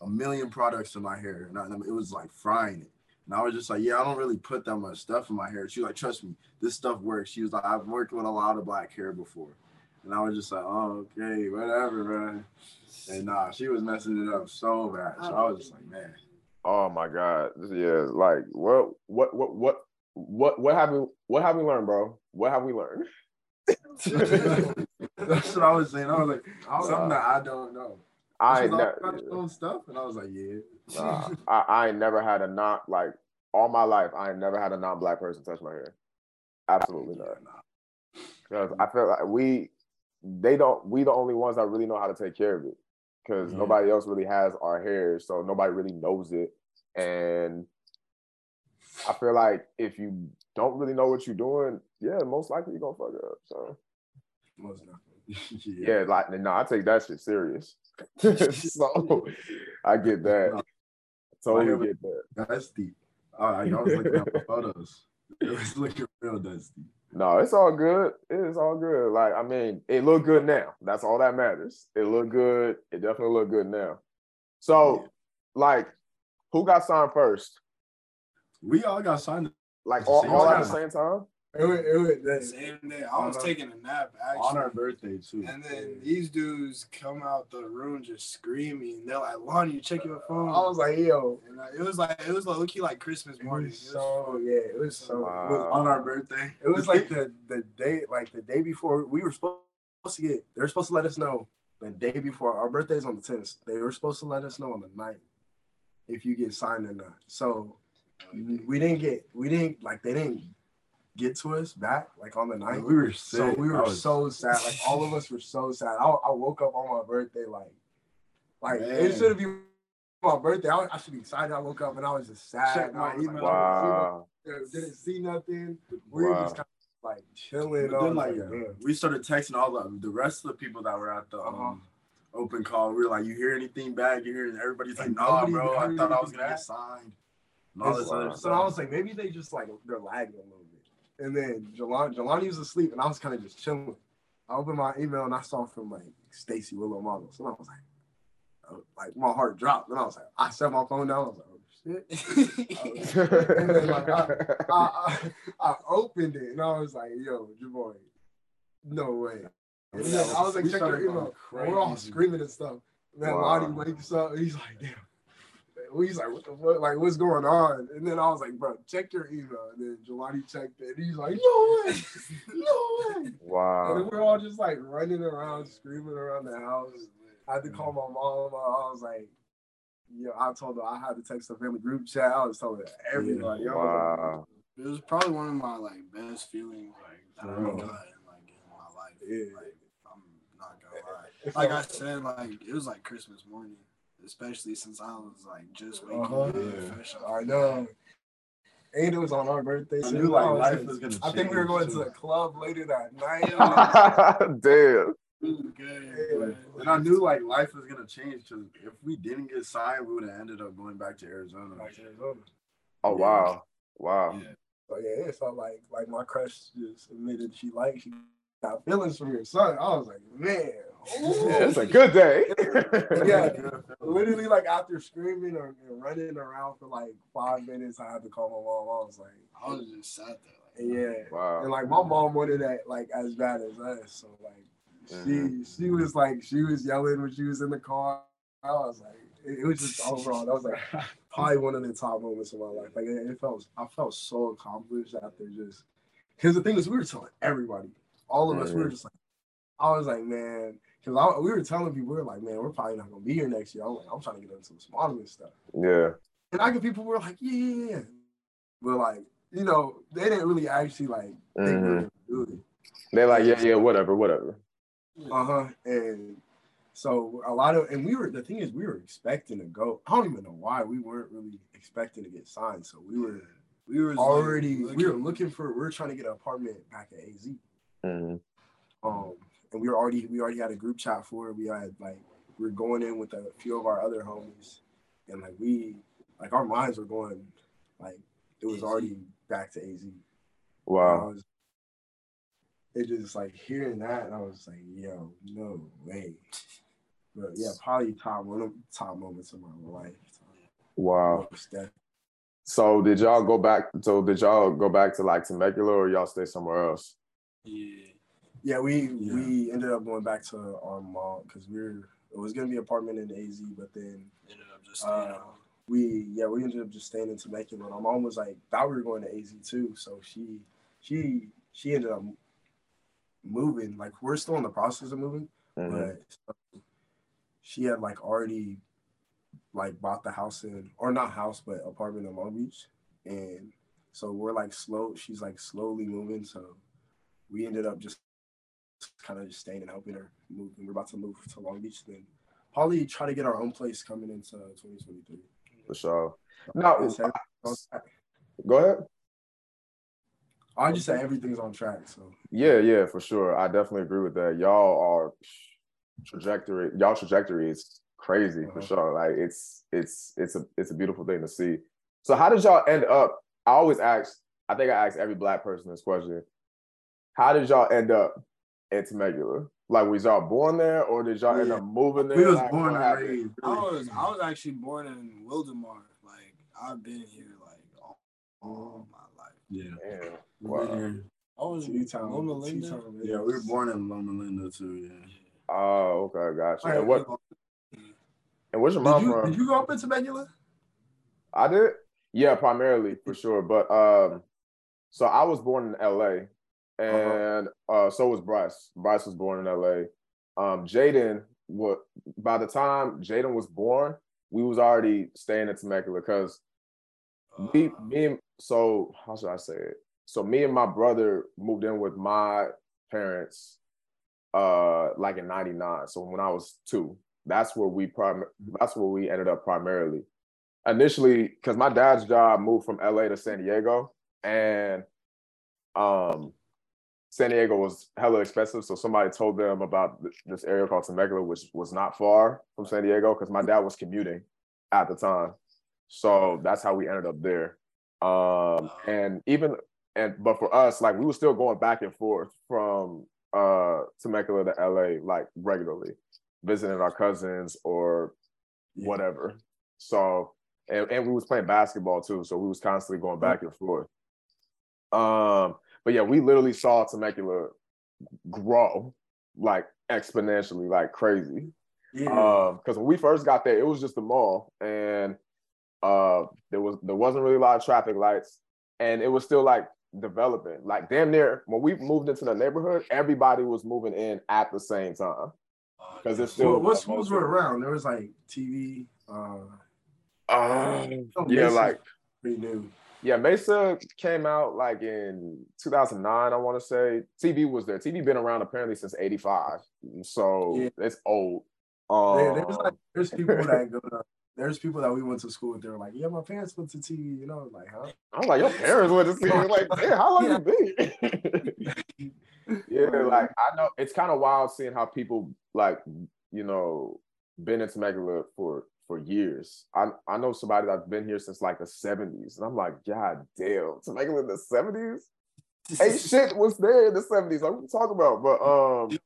a million products in my hair, and I, it was like frying it. And I was just like, yeah, I don't really put that much stuff in my hair. She was like, trust me, this stuff works. She was like, I've worked with a lot of black hair before, and I was just like, oh, okay, whatever, man. And nah, she was messing it up so bad. So I was just like, man. Oh my god. Yeah, like what what what what what what have we what have we learned, bro? What have we learned? That's what I was saying. I was like, I was- something that I don't know. I She ain't was like, never "I got your own stuff, and I was like, yeah. nah, I, I never had a not like all my life, I never had a non-black person touch my hair. Absolutely not. Because I feel like we they don't we the only ones that really know how to take care of it. Because Yeah. nobody else really has our hair, so nobody really knows it. And I feel like if you don't really know what you're doing, yeah, most likely you're gonna fuck up. So Most definitely. yeah, like no, I take that shit serious. so I get that. Totally get that. That's deep. All right, I was looking at the photos. It was looking real dusty. No, it's all good. It's all good. Like I mean, it look good now. That's all that matters. It look good. It definitely look good now. So, like, who got signed first? We all got signed Like all, all at the same time? It was, it was, that- Same day. I was taking a nap actually. on our birthday too. And then these dudes come out the room just screaming. They're like, Lonnie, you check your phone. I was like, yo, and uh, it was like it was like looky like Christmas it morning. was It was so yeah, it was so. Wow. It was, on our birthday. it was like the the day, like the day before we were supposed to get. They were supposed to let us know the day before our birthday's on the tenth. They were supposed to let us know on the 9th if you get signed or not. So we didn't get, we didn't like they didn't get to us back like on the night. we were sick. So we were was- so sad. Like all of us were so sad. I, I woke up on my birthday like, like Man. it should have been my birthday. I, I should be excited. I woke up and I was just sad. Check my I was like, email. Wow. Didn't, didn't see nothing. We were Wow. just kind of like chilling. But then like like, man. we started texting all the the rest of the people that were at the Uh-huh. um, open call. We were like, "You hear anything back? You hear?" And everybody's like, And "Nah, bro. I thought I was gonna back. get signed." And all this Wow. other So. I was like, maybe they just like they're lagging a little bit. And then Jelani, Jelani was asleep, and I was kind of just chilling. I opened my email and I saw from like Stacy Willow Models, and I was like, oh, like my heart dropped, and I was like, I set my phone down. I was like, oh shit. and then like I, I, I, I opened it and I was like, yo, Javoy, no way. And then I was like, check your email. We're all screaming and stuff. Man, Wow. Wakes up. He's like, damn. He's like, what the fuck? Like, what's going on? And then I was like, bro, check your email. And then Jelani checked it. And he's like, no way, no way. Wow. And then we're all just like running around, screaming around the house. I had to call my mom. I was like, yo, I told her I had to text the family group chat. I was telling everybody. I was Wow. It was probably one of my like best feelings like that I've For gotten like in my life. Yeah. Like I'm not gonna lie. Like I said, like it was like Christmas morning, especially since I was like just waking Uh-huh. up. Yeah. fresh I know. bed. And it was on our birthday. I knew like life like- was gonna. I think we were change, going to the club later that night. Damn. Good, man. And I knew like life was gonna change because if we didn't get signed, we would have ended up going back to Arizona. Back to Arizona. Oh wow. Wow. Yeah. So yeah, it felt like like my crush just admitted she liked she got feelings from your son. I was like, man, Yeah, it's a good day. Yeah. literally like after screaming or and running around for like five minutes, I had to call my mom. I was like, I was just sat there. Like, yeah. Wow. And like my mom wanted that like as bad as us. So like she Mhm. she was like she was yelling when she was in the car. I was like it, it was just overall that was like probably one of the top moments of my life. Like it, it felt I felt so accomplished after just because the thing is we were telling everybody, all of us, we were Mhm. just like I was like man. Cause we were telling people, we were like, man, we're probably not gonna be here next year. I'm like, I'm trying to get into some modeling stuff. Yeah. And I get people were like, yeah, yeah, yeah. But like, you know, they didn't really actually like think we Mhm. were gonna do it. They're like, yeah, yeah, whatever, whatever. Uh huh. And so a lot of, and we were, the thing is, we were expecting to go. I don't even know why we weren't really expecting to get signed. So we were we were already, like, we were looking for, we were trying to get an apartment back at AZ. Mhm. Um, and we were already, we already had a group chat for it. We had like, we were going in with a few of our other homies. And like, we, like, our minds were going, like, it was AZ. already back to AZ. Wow. was- it just like hearing that, and I was like, "Yo, no way." But yeah, probably top one of top moments of my life. Wow. So did y'all go back? So did y'all go back to like Temecula or y'all stay somewhere else? Yeah. Yeah, we Yeah. we ended up going back to our mom because we were it was gonna be apartment in AZ, but then Ended up just Uh, we yeah we ended up just staying in Temecula. And my mom was like thought we were going to AZ too, so she she she ended up moving. Like we're still in the process of moving, Mhm. but she had like already like bought the house in or not house but apartment in Long Beach, and so we're like slow. She's like slowly moving, so we ended up just kind of just staying and helping her move. And we're about to move to Long Beach then. Probably try to get our own place coming into 2023. For sure. Now, It's everything's go ahead. I just say everything's on track. So Yeah, yeah, for sure. I definitely agree with that. Y'all are trajectory. Y'all trajectory is crazy for Uh-huh. sure. Like it's it's it's a it's a beautiful thing to see. So how did y'all end up? I always ask. I think I ask every black person this question. How did y'all end up in Temecula? Like, was y'all born there, or did y'all end up moving there? We was Like, born and happened? raised. I was I was actually born in Wildomar. Like I've been here like all, all my life. Yeah. Damn. Wow. been here. I was T-Town, Loma Linda. T-Town, Yeah, we were born in Loma Linda too. Yeah. Oh, okay, gotcha. All right, And what? And what's your Did mom you, from? did you grow up in Temecula? I did. Yeah, primarily for sure. But um, so I was born in LA, and uh, so was Bryce. Bryce was born in LA. Um, Jaden, what by the time Jaden was born, we was already staying in Temecula because me, me and so how should I say it? So me and my brother moved in with my parents uh like in 99 so when i was two that's where we prim- that's where we ended up primarily initially because my dad's job moved from la to san diego and um san diego was hella expensive so somebody told them about this area called temecula which was not far from san diego because my dad was commuting at the time. So that's how we ended up there. Um and even and but for us, like we were still going back and forth from uh Temecula to LA like regularly, visiting our cousins or whatever. So and, and we was playing basketball too, so we was constantly going back and forth. Um, but yeah, we literally saw Temecula grow like exponentially, like crazy. Yeah. Um, because when we first got there, it was just a mall, and uh, there was there wasn't really a lot of traffic lights, and it was still like developing. Like damn near when we moved into the neighborhood, everybody was moving in at the same time Uh, because it's So still what schools were around? There was like TV. Uh, Um, Oh, yeah, like pretty new. Yeah, Mesa came out like in 2009, I want to say. TV was there. TV been around apparently since 85, so Yeah. it's old. Um, there's like there's people that go to, there's people that we went to school with. They were like, yeah, my parents went to TV. You know, like huh? I'm like, your parents went to see it. Like, damn, how long you been? yeah, like I know it's kind of wild seeing how people like, you know, been in Temecula for for years. I I know somebody that's been here since like the 70s, and I'm like, God damn, to make it in the 70s? Hey, shit was there in the 70s. Like, what you talking about? But um,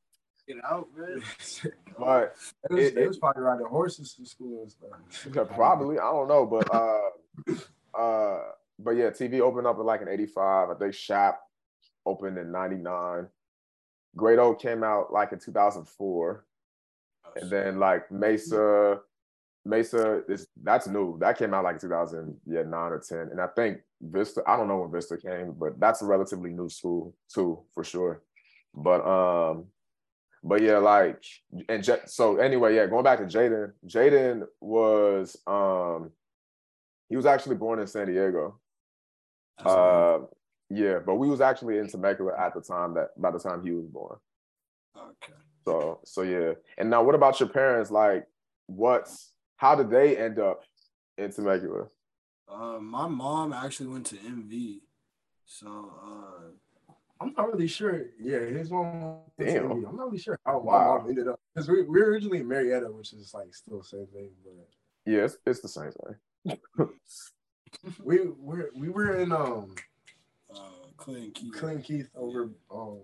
Get out, man. but It was, It- they it- was probably riding horses to school and stuff. Yeah, probably. I don't know, but uh, uh, but yeah, TV opened up in like an '85. I think Shop opened in '99. Great Oak came out like in 2004, and then like Mesa, Mesa is that's new. That came out like 2000, yeah, nine or ten. And I think Vista. I don't know when Vista came, but that's a relatively new school too, for sure. But um, but yeah, like and J- so anyway, yeah, going back to Jaden. Jaden was um he was actually born in San Diego. Uh yeah, but we was actually in Temecula at the time that by the time he was born. okay. So so yeah. And now what about your parents? Like what's how did they end up in Temecula? Uh, my mom actually went to MV, so uh, I'm not really sure. Yeah, his mom. Damn. I'm not really sure how my Wow. mom ended up because we, we were originally in Murrieta, which is like still the same thing, but Yeah, it's, it's the same thing. we were we were in um uh, Clinton Keith. Clinton Keith over um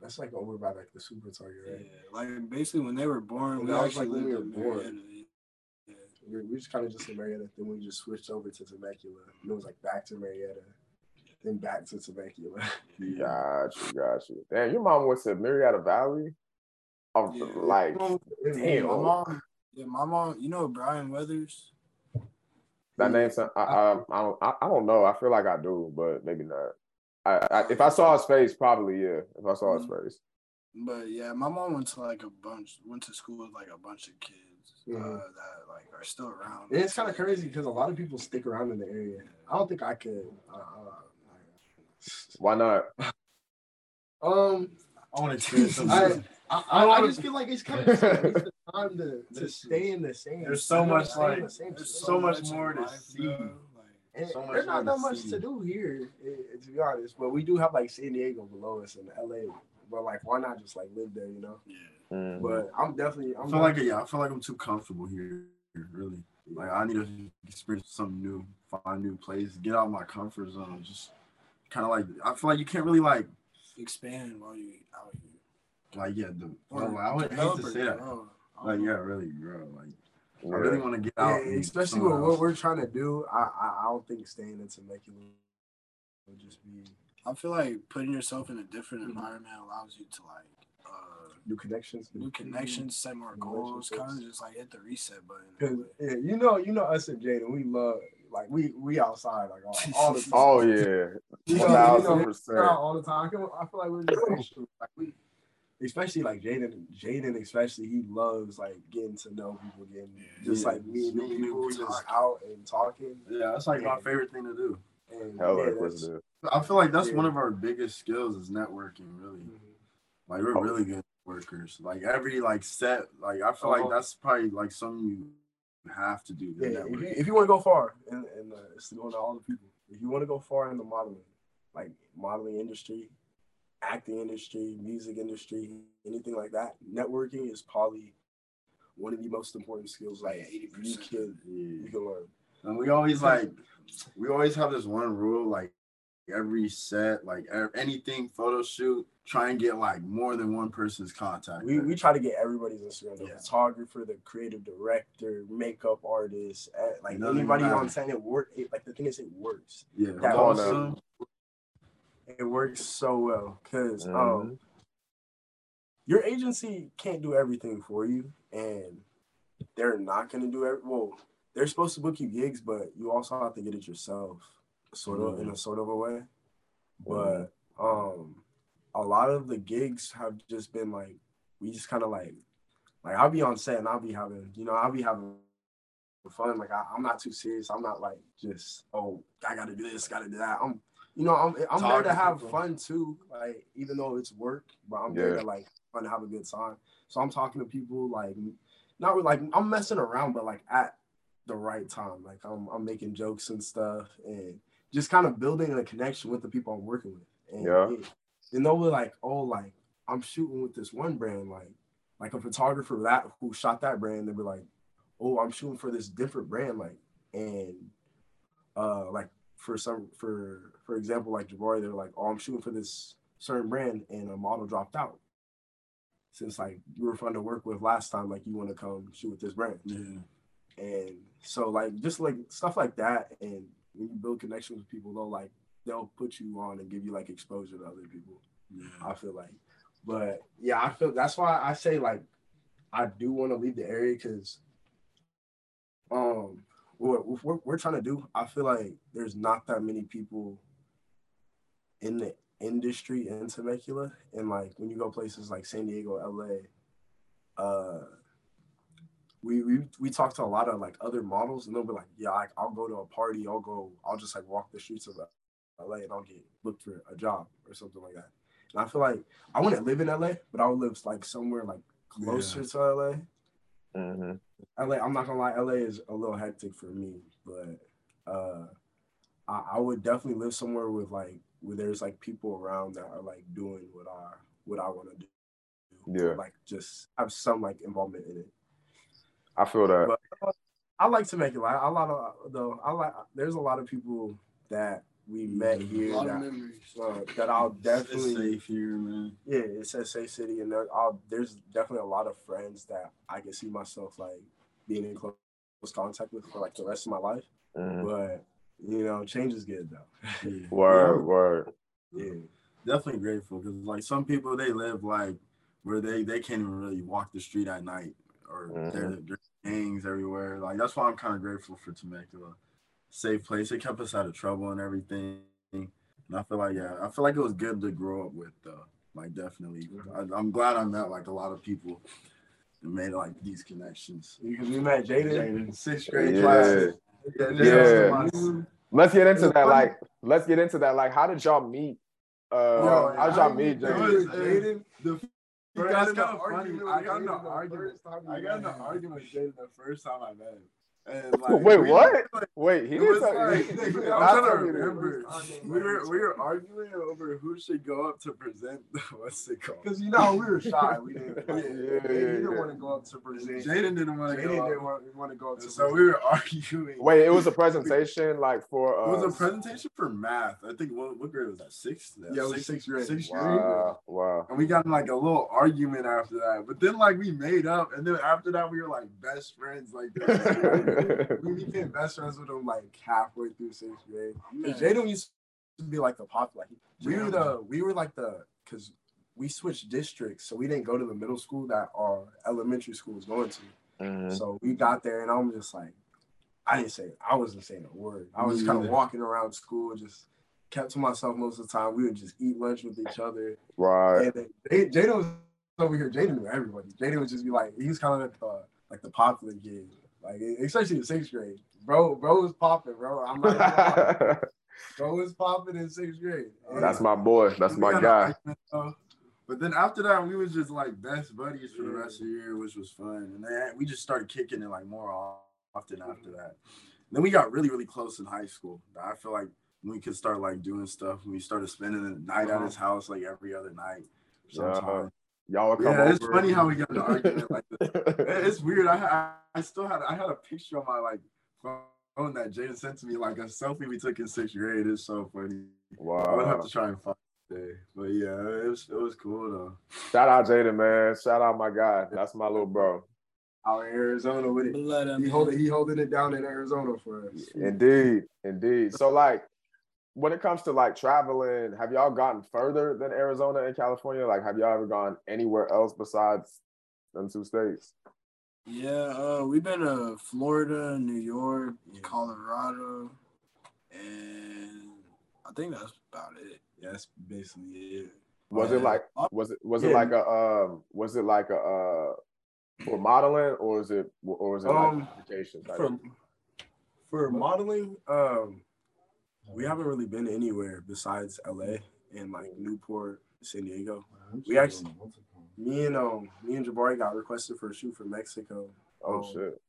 that's like over by like the super target, Yeah, like basically when they were born, And we actually like, when we lived in were born. Murrieta. Yeah. We, we just kind of just in Murrieta, then we just switched over to Temecula. And it was like back to Murrieta, then back to Temecula. Got you, got you. Damn, your mom went to Murrieta Valley. Oh, Yeah. like Damn. My mom, yeah, my mom. You know Brian Weathers. That name, sound- I, I, I don't, I, I don't know. I feel like I do, but maybe not. I, I, if I saw his face, probably yeah. If I saw his mm-hmm. face, But yeah, my mom went to like a bunch, went to school with like a bunch of kids uh, that like are still around. And it's kind of crazy because a lot of people stick around in the area. I don't think I could. Uh, why not? uh, um, I want to experience some. I, I, I I, just feel like it's kind of the time to, to stay in the same. There's so much, stay in like, the same there's spot. so much in more to life, see. like- And so much there's not that much see. to do here, to be honest. But we do have like San Diego below us and LA. But like, why not just like live there, you know? Yeah. Mm. But I'm definitely. I I'm feel like yeah, I feel like I'm too comfortable here. Really, like I need to experience something new, find new place, get out of my comfort zone. Just kind of like I feel like you can't really like Expand while you out here. like yeah. The, Or well, I would hate to or say that. grow. I Like yeah, really, bro. Like I really want to get out. and especially somewhere with what we're trying to do. I I, I don't think staying in Temecula would just be I feel like putting yourself in a different Mhm. environment allows you to like new connections. new connections, set more goals, kind of just like hit the reset button. Cause yeah, you know, you know us and Jaden, we love like we we outside like all, all the time. Oh yeah, You one know, thousand you know, percent. all the time. I feel- I feel like we're just like we, especially like Jaden. Jaden, especially, he loves like getting to know people, getting Yeah. just Yeah. like meeting new Meeting people, people, just talking. out and talking. Yeah, that's like my favorite thing to do. And Hella yeah, that's- I feel like that's Yeah. one of our biggest skills is networking. Really, Mhm. like we're Oh. really good workers. Like every like set, like I feel Uh-huh. like that's probably like something you have to do. Yeah, if you, if you want to go far, and, and uh, it's going to all the people. If you want to go far in the modeling, like modeling industry, acting industry, music industry, anything like that, networking is probably one of the most important skills. Like you 80%. can Yeah. you can learn. And we always like we always have this one rule like every set, like anything photo shoot, try and get like more than one person's contact. We, we try to get everybody's Instagram, the Yeah. photographer, the creative director, makeup artist, like It doesn't anybody matter. on set. It work. It, like the thing is, it works. yeah, That also, It works so well because Mhm. um, your agency can't do everything for you, and they're not gonna do it. Well, they're supposed to book you gigs, but you also have to get it yourself, sort of in a sort of a way. But um, a lot of the gigs have just been like we just kind of like like I'll be on set and I'll be having you know I'll be having fun. Like I, I'm not too serious. I'm not like just oh I got to do this, got to do that. I'm you know I'm I'm there Talk to to have people. fun too. Like even though it's work, but I'm there to like fun to have a good time. So I'm talking to people like not like I'm messing around, but like at the right time. Like I'm I'm making jokes and stuff and just kind of building a connection with the people I'm working with. And Yeah. it- then they'll be like, oh, like I'm shooting with this one brand, like like a photographer that who shot that brand, they'll be like, oh, I'm shooting for this different brand, like and uh like for some for for example, like Jabari, they're like, oh, I'm shooting for this certain brand and a model dropped out. Since like you were fun to work with last time, like you want to come shoot with this brand. yeah, And so like just like stuff like that and when you build connections with people, they'll like they'll put you on and give you like exposure to other people. yeah. I feel like. But yeah, I feel that's why I say like I do want to leave the area because um what we're, we're trying to do, I feel like there's not that many people in the industry in Temecula. And like when you go places like San Diego, LA, uh we, we we talk to a lot of like other models and they'll be like, yeah, I, I'll go to a party, I'll go, I'll just like walk the streets of LA and I'll get looked for a job or something like that. And I feel like I wouldn't live in LA, but I would live like somewhere like closer to LA. Mhm. LA, I'm not gonna lie, LA is a little hectic for me, but uh I, I would definitely live somewhere with like where there's like people around that are like doing what I what I want to do. Yeah. Like just have some like involvement in it. I feel that. But uh, I like to make it like a lot of though I like there's a lot of people that we met A here lot of that, memories. uh, that I'll It's definitely safe here, man. yeah, it says Safe City, and there, I'll, there's definitely a lot of friends that I can see myself like being in close contact with for like the rest of my life. Mhm. But you know, change is good though. Yeah. Word, word. yeah, definitely grateful because like some people they live like where they they can't even really walk the street at night or Mhm. there there's gangs everywhere. Like that's why I'm kind of grateful for Temecula, safe place. It kept us out of trouble and everything. And I feel like yeah, I feel like it was good to grow up with though. Like definitely, I, I'm glad I met like a lot of people and made like these connections. because we met Jaden. Jaden, sixth grade Yeah. class. Yeah, Yeah. Let's get into that. Like, let's get into that. Like, how did y'all meet? Uh, Yo, how did y'all meet, Jaden? Jaden. The That's got in funny. argument I got in the argument. first time we I got in him. argument with Jaden the first time I met him. And like, Wait, we- what? like, Wait, he was tell like, you. I'm trying to tell me this. remember. We were we were arguing over who should go up to present. What's it called? Because you know we were shy. We didn't. Yeah, Like, yeah, he yeah, didn't yeah. want to go up to present. Jaden didn't want to Jaden go. didn't want, want to go up to. So present. we were arguing. Wait, it was a presentation like for. Uh, It was a presentation for math. I think what, what grade was that? Sixth. Yeah, it was sixth grade. Sixth grade. Wow, wow. And we got in like a little argument after that. But then like we made up, and then after that we were like best friends. Like we became best friends with him like halfway through sixth grade. And Jaden used to be like the pop like we were the we were like the because we switched districts, so we didn't go to the middle school that our elementary school was going to. Mhm. So we got there, and I'm just like, I didn't say I wasn't saying a word. I was kind of walking around school, just kept to myself most of the time. We would just eat lunch with each other. Right. And then Jaden was over here. Jaden knew everybody. Jaden would just be like, he was kind of like the, like the popular kid, like especially in sixth grade. Bro, bro was popping, bro. I'm not bro was popping in sixth grade. And That's my boy. That's my got in an guy. But then after that, we was just like best buddies for the rest of the year, which was fun. And then we just started kicking it like more often after that. Then we got really, really close in high school. I feel like we could start like doing stuff. We started spending the night at uh-huh. his house like every other night. Sometimes. Y'all would come Yeah, it's over. funny how we got in an argument like this. It's weird. I, I I still had I had a picture on my like phone that Jaden sent to me, like a selfie we took in sixth grade. It's so funny. Wow. I would have to try and find it. But yeah, it was it was cool though. Shout out Jaden, man. Shout out my guy. That's my little bro. Out in Arizona with it. Blood He holding he holding it down in Arizona for us. Indeed, indeed. So like when it comes to like traveling, have y'all gotten further than Arizona and California? Like have y'all ever gone anywhere else besides them two states? Yeah, uh, we've been to Florida, New York, Colorado, and I think that's about it. Yeah, that's basically it. Was Yeah. it like was it was it Yeah. like a um was it like a uh for modeling or is it or is it Um, like? For for modeling, um, we haven't really been anywhere besides LA and like Newport, San Diego. We actually, me and um, me and Jabari got requested for a shoot for Mexico. oh um, shit.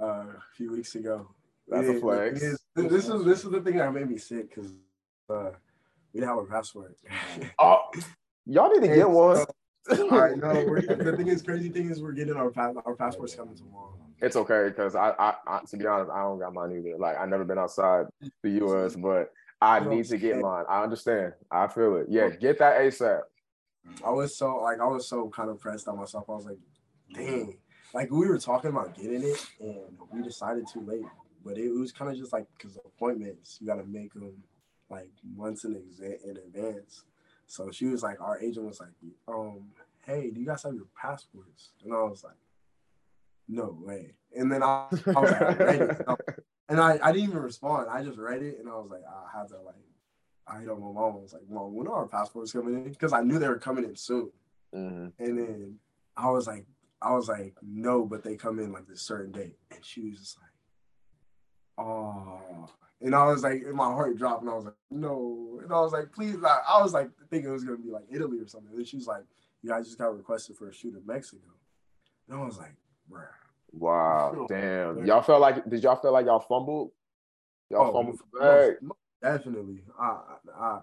uh, a few weeks ago. That's We a didn't- flex. it is- This is this is the thing that made me sick because uh, we didn't have a passport. Oh y'all need to get And one. I know. We're, the thing is, crazy thing is, we're getting our pa- our passports coming tomorrow. It's okay because I, I, I, to be honest, I don't got mine either. Like I never been outside the U.S., but I need to get mine. I understand. I feel it. Yeah, get that ASAP. I was so like I was so kind of pressed on myself. I was like, dang. Like we were talking about getting it, and we decided too late. But it was kind of just like because appointments, you got to make them like months in exa- in advance. So she was like, our agent was like, um, hey, do you guys have your passports? And I was like, no way. And then I, I was like, I read it. And I, I didn't even respond. I just read it, and I was like, I had to like, I hit on my mom. I was like, Mom, when are our passports coming in? Because I knew they were coming in soon. Mhm. And then I was like, I was like, no, but they come in like this certain date. And she was just like, oh. And I was like, and my heart dropped, and I was like, no. And I was like, please, I, I was like thinking it was gonna be like Italy or something. And she was like, you guys just got requested for a shoot in Mexico. And I was like. Wow, damn. Y'all felt like? Did y'all feel like y'all fumbled? Y'all Oh, fumbled the most- Definitely. I, I, I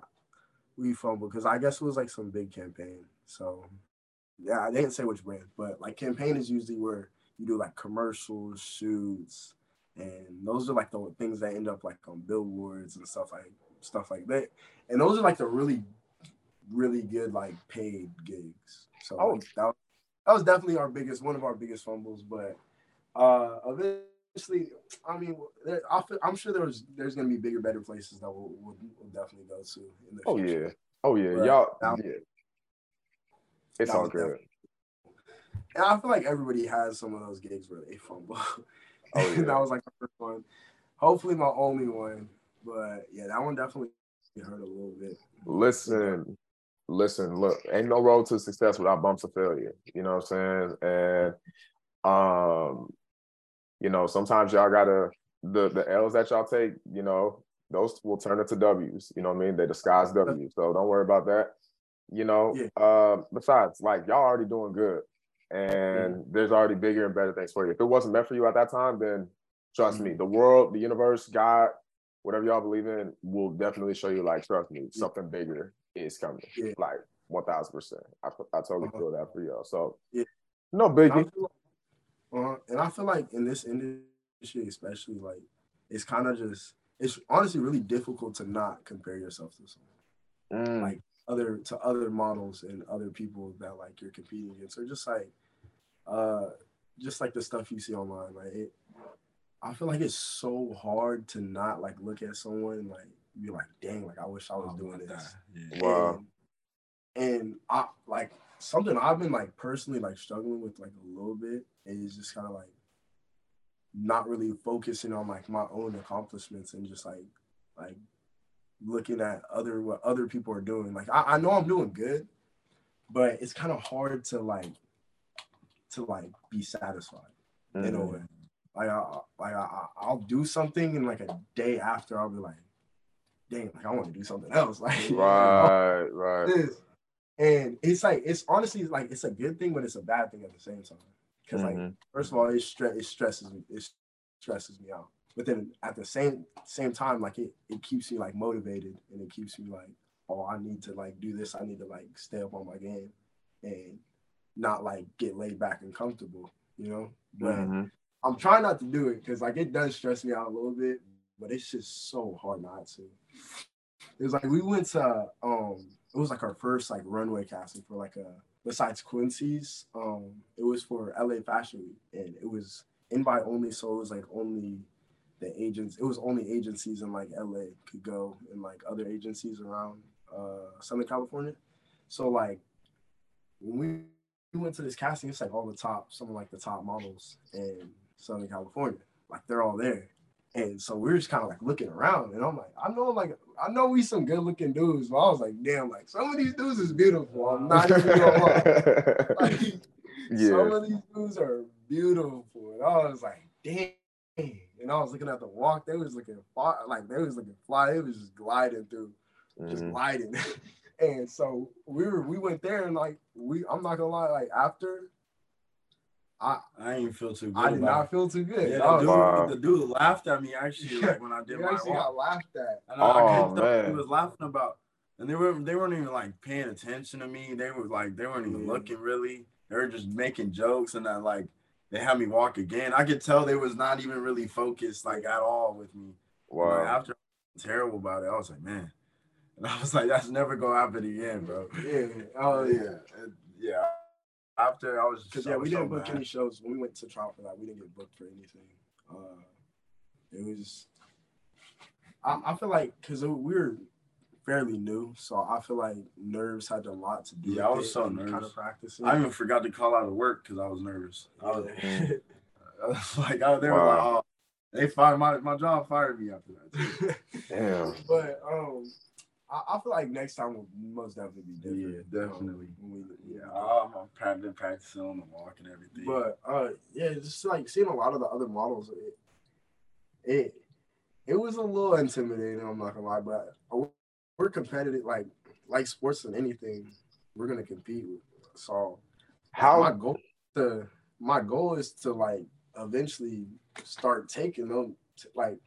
we fumbled because I guess it was like some big campaign. So yeah, I didn't say which brand, but like campaign is usually where you do like commercials, shoots, and those are like the things that end up like on billboards and stuff like stuff like that. And those are like the really, really good like paid gigs. So Oh. like, that, was- that was definitely our biggest one of our biggest fumbles, but uh eventually I mean, there, I I'm sure there's there's gonna be bigger, better places that we'll, we'll, we'll definitely go to in the Oh future. yeah. Oh yeah. Right. Y'all. Now- Yeah. It's all good. And I feel like everybody has some of those gigs where they fumble. Oh, yeah. that was like the first one. Hopefully, my only one. But yeah, that one definitely hurt a little bit. Listen, listen, look, ain't no road to success without bumps of failure. You know what I'm saying? And um, you know, sometimes y'all gotta the the L's that y'all take, you know, those will turn into W's. You know what I mean? They disguise W's. So don't worry about that. You know, Yeah. uh, besides, like y'all already doing good. And there's already bigger and better things for you. If it wasn't meant for you at that time, then trust me, the world, the universe, God, whatever y'all believe in, will definitely show you, like, trust me, something bigger is coming. Yeah. Like, 1000%. I, I totally Uh-huh. feel that for y'all. So, Yeah. no biggie. uh, and I feel like in this industry, especially, like it's kind of just it's honestly really difficult to not compare yourself to someone. Mm, like, other to other models and other people that like you're competing against or just like uh just like the stuff you see online like it i feel like it's so hard to not like look at someone like be like dang like i wish i was doing this Yeah. Wow. and, and i like something i've been like personally like struggling with like a little bit is just kind of like not really focusing on like my own accomplishments and just like like looking at other what other people are doing. Like I, I know I'm doing good, but it's kind of hard to like to like be satisfied in a mm. way. Like I like I, I- I'll do something and like a day after I'll be like, dang, like I want to do something else. Like Right, right. this. And it's like it's honestly like it's a good thing, but it's a bad thing at the same time. Because like Mhm. first of all, it stre- it stresses me. It stresses me out. But then at the same same time, like it it keeps me like motivated and it keeps me like, oh, I need to like do this. I need to like stay up on my game and not like get laid back and comfortable, you know. But Mhm. I'm trying not to do it because like it does stress me out a little bit, but it's just so hard not to. It was like we went to um it was like our first like runway casting for like a besides Quincy's, um, it was for LA Fashion Week and it was invite only, so it was like only the agents, it was only agencies in like LA could go and like other agencies around uh Southern California. So like when we we went to this casting, it's like all the top, some of like the top models in Southern California. Like they're all there. And so we are just kind of like looking around, and I'm like, I know, like, I know we some good looking dudes, but I was like, damn, like some of these dudes is beautiful. I'm not even gonna lie. Like, Yeah. Some of these dudes are beautiful, and I was like, damn. And I was looking at the walk, they was looking far, like they was looking fly. It was just gliding through, just Mhm. gliding. and so we were, we went there, and like we, I'm not gonna lie, like after, I I didn't feel too good. I did about not feel too good. Yeah, the oh, dude, Wow. the dude laughed at me actually like when I did we my actually walk. got laughed at. And I, I Oh, couldn't tell what man. he was laughing about. And they were they weren't even like paying attention to me. They were like they weren't even Yeah. looking really. They were just making jokes and then like they had me walk again. I could tell they was not even really focused like at all with me. And, like, Wow. after I was terrible about it, I was like, man. And I was like, that's never gonna happen again, bro. Yeah. Oh yeah. yeah. And, yeah. After I was Because I yeah, we was didn't book mad. any shows when we went to trial for that. We didn't get booked for anything. Uh, it was. I, I feel like because we were fairly new, so I feel like nerves had a lot to do. Yeah, I was it so and Kind nervous. of practicing. I even forgot to call out of work because I was nervous. I was, I was like, oh, they were like, oh, they fired my my job fired me after that. Too. Damn. but um, I, I feel like next time will most definitely be different. Yeah, um, definitely. when we, Yeah, I'm, I'm prac- been practicing on the walk and everything. But uh, yeah, just like seeing a lot of the other models, it it, it was a little intimidating. I'm not gonna lie, but we're competitive. Like like sports and anything, we're gonna compete. With. So how my How goal to my goal is to like eventually start taking them. To, like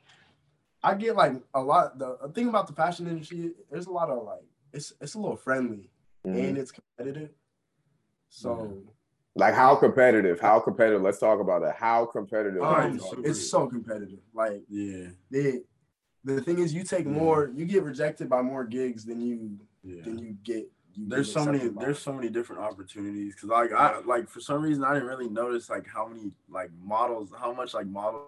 I get like a lot. The thing about the fashion industry, there's a lot of like it's it's a little friendly Mhm. and it's competitive. So. like how competitive? How competitive? Let's talk about it. How competitive? All right, Um, so- it's so competitive. Like yeah, the the thing is, you take Yeah. more, you get rejected by more gigs than you yeah. than you get. You There's get so many. by. There's so many different opportunities because like I like for some reason I didn't really notice like how many like models, how much like models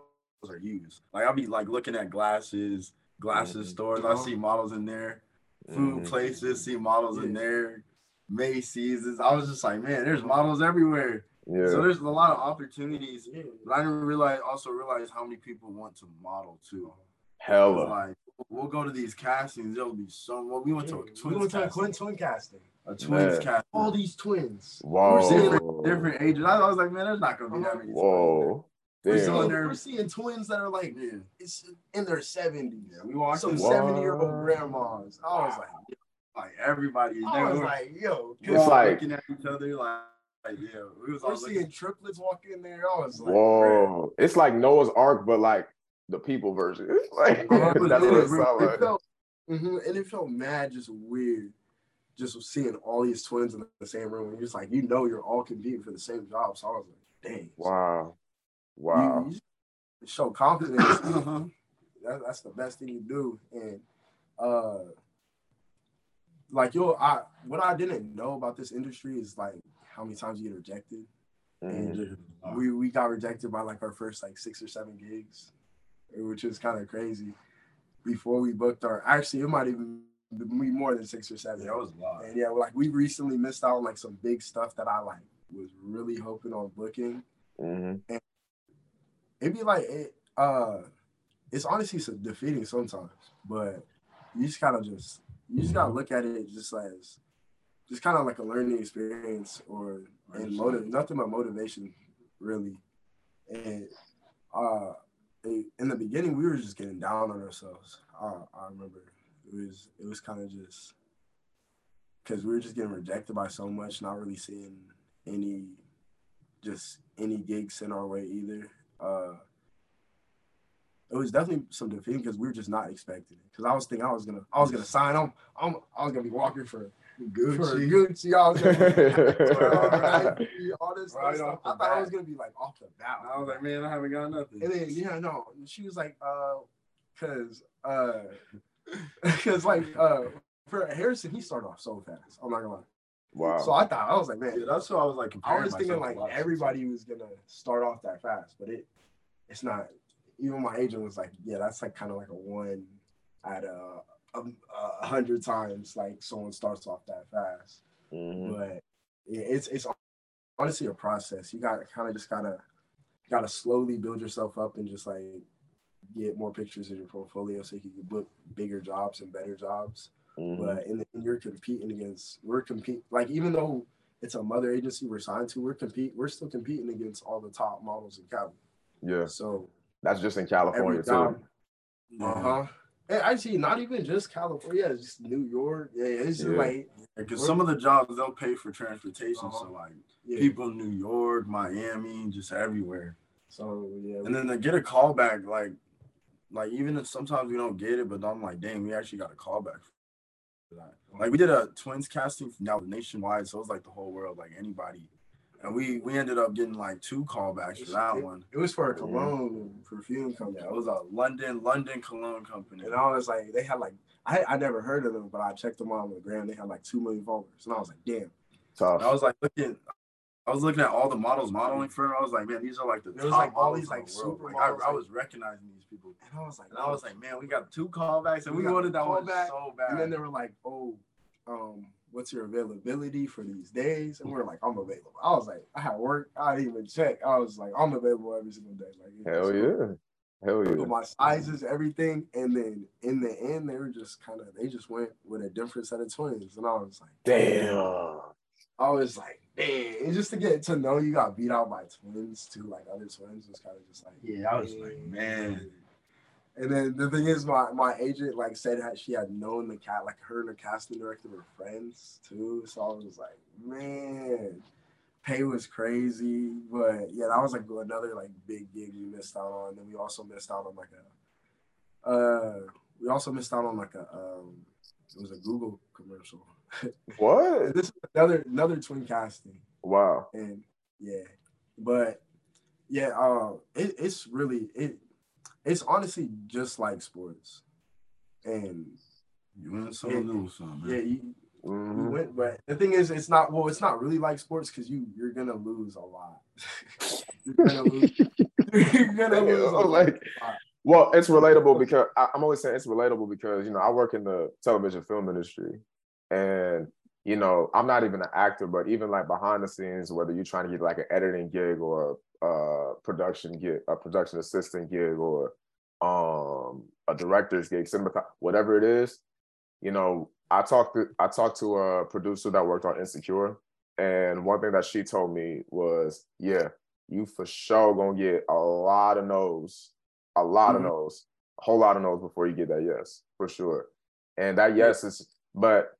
are used. Like I'll be like looking at glasses, glasses Mhm. stores. I see models in there. Food Mhm. places, see models in there. Macy's. I was just like, man, there's models everywhere. Yeah. So there's a lot of opportunities. But I didn't realize also realize how many people want to model too. Hella. Like we'll go to these castings. There'll be so. Well, we went to a we went to a casting. twin twin casting. A twins Man. casting. All these twins. Whoa. different, different ages. I, I was like, man, there's not gonna be that many. Whoa. We're Damn. seeing, we're seeing twins that are like Yeah. it's in their seventies. Yeah, we walked Some seventy year old grandmas. I was like, like everybody. I was like, yo, were It's like- looking at each other, like, like yeah, we was we're looking. seeing triplets walk in there. I was like, Whoa. It's like Noah's Ark, but like the people version. It's like Uh, that's what it it sounds like. felt, mhm, and it felt mad, just weird, just seeing all these twins in the same room. And you're just like, you know, you're all competing for the same job. So I was like, dang, Wow. You- Wow. you just show confidence. Uh-huh. that, that's the best thing you do. And uh, like yo, I what I didn't know about this industry is like how many times you get rejected. Mhm. Uh, We we got rejected by like our first like six or seven gigs, which is kind of crazy. Before we booked our, actually, it might even be more than six or seven. yeah, it was a lot. And yeah, like we recently missed out on like some big stuff that I like was really hoping on booking. Mhm. It'd be like it, uh, it's honestly so defeating sometimes, but you just kind of just you just gotta look at it just as just kind of like a learning experience or and motive nothing but motivation really. And uh, in the beginning, we were just getting down on ourselves. Uh, I remember it was it was kind of just because we were just getting rejected by so much, not really seeing any just any gigs sent our way either. Uh, it was definitely some defeating because we were just not expecting it. Because I was thinking I was gonna I was gonna sign. I'm, I'm I was gonna be walking for for Gucci. Gucci. I was gonna be, all this Right stuff. I thought it was gonna be like off the bat. I was like, man, I haven't got nothing. And then yeah, no, she was like, uh, cause uh, cause like uh, for Harrison, he started off so fast. I'm not gonna lie. Wow. So I thought I was like, man, Yeah, that's what I was like. I was thinking like to lots of everybody was gonna start off that fast, but it it's not. Even my agent was like, yeah, that's like kind of like a one at a, a, a hundred times like someone starts off that fast. Mhm. But yeah, it's it's honestly a process. You got to kind of just gotta gotta slowly build yourself up and just like get more pictures in your portfolio so you can book bigger jobs and better jobs. Mhm. But in the, and you're competing against we're compete like even though it's a mother agency we're signed to, we're compete we're still competing against all the top models in Cali. Yeah, So that's just in California every too. uh huh. And actually, not even just California, it's just New York. Yeah, it's just Yeah. like Because some of the jobs they'll pay for transportation, Uh-huh. so like yeah. people in New York, Miami, just everywhere. So yeah, And then to get a call back, like, like even if sometimes we don't get it, but I'm like, dang, we actually got a call back for that. Like we did a twins casting now nationwide, so it was like the whole world, like anybody. And we we ended up getting like two callbacks for that one. it was for a cologne perfume company. Yeah, it was a London London cologne company. And I was like, they had like, I, I never heard of them, but I checked them out on the gram. They had like two million followers, and I was like, damn. Tough. And I was like looking, I was looking at all the models modeling for. her. I was like, man, these are like the There was, top like, all these, like, the super Like, I, I was recognizing these people, And I was like, and I was like, man, we got two callbacks, and We we, wanted that one callback, so bad. and then they were like, oh, um, what's your availability for these days? And we are like, I'm available. I was like, I had work. I didn't even check. I was like, I'm available every single day. Like, Hell yeah. Hell yeah. my sizes, everything, and then in the end, they were just kind of they just went with a different set of twins, and I was like, Damn. I was like, damn, and just to get to know you got beat out by twins too, like other twins was kind of just like, Yeah, I was like, man. And then the thing is, my my agent like said that she had known the cat, like her and the casting director were friends too. So I was like, man, pay was crazy, but yeah, that was like another like big gig we missed out on. Then we also missed out on like a, uh, we also missed out on like a, um, it was a Google commercial. What? this is another another twin casting Wow. and yeah but yeah uh it, it's really it it's honestly just like sports and You win some, Yeah. lose some, yeah man. you, you Mhm. win but the thing is it's not well it's not really like sports because you you're gonna lose a lot you're gonna lose you're gonna lose a lot. like, well, it's relatable because I, I'm always saying it's relatable because you know I work in the television film industry, and you know I'm not even an actor, but even like behind the scenes, whether you're trying to get like an editing gig or a production gig, a production assistant gig, or um a director's gig, cinematography, whatever it is, you know, I talked to I talked to a producer that worked on Insecure, and one thing that she told me was, yeah, you for sure gonna get a lot of no's, a lot Mhm. of no's, a whole lot of no's before you get that yes, for sure. And that yes is, but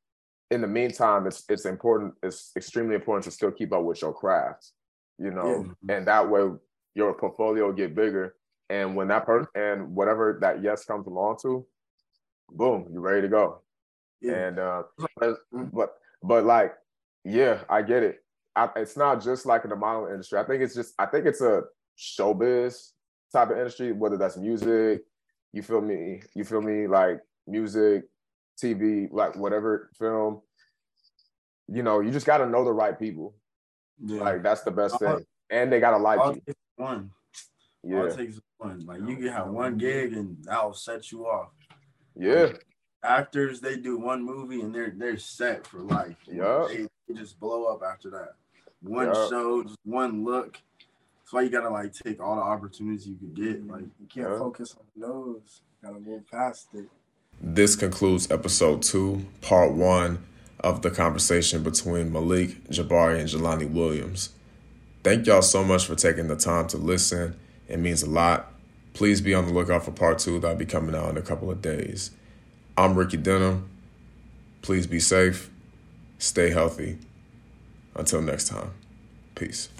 in the meantime, it's it's important, it's extremely important to still keep up with your craft, you know, and that way your portfolio will get bigger. And when that person and whatever that yes comes along to, boom, you're ready to go. yeah And uh, but, Mhm. but but like, yeah, I get it. I, it's not just like in the modeling industry. I think it's just I think it's a showbiz type of industry, whether that's music, you feel me, you feel me, like music, TV, like whatever film. You know, you just got to know the right people. Yeah. Like that's the best thing, and they gotta like all you. it takes is one. All Yeah, it takes is one. Like you can have one gig and that'll set you off. yeah, Actors, they do one movie and they're they're set for life. Yeah, They, they just blow up after that. One Yup. show, just one look. That's why you gotta like take all the opportunities you can get. Like you can't Yeah. focus on those gotta move past it This concludes episode two, part one of the conversation between Malik Jabari and Jelani Williams. Thank y'all so much for taking the time to listen. It means a lot. Please be on the lookout for part two that'll be coming out in a couple of days. I'm Ricky Denham. Please be safe, stay healthy. Until next time, peace.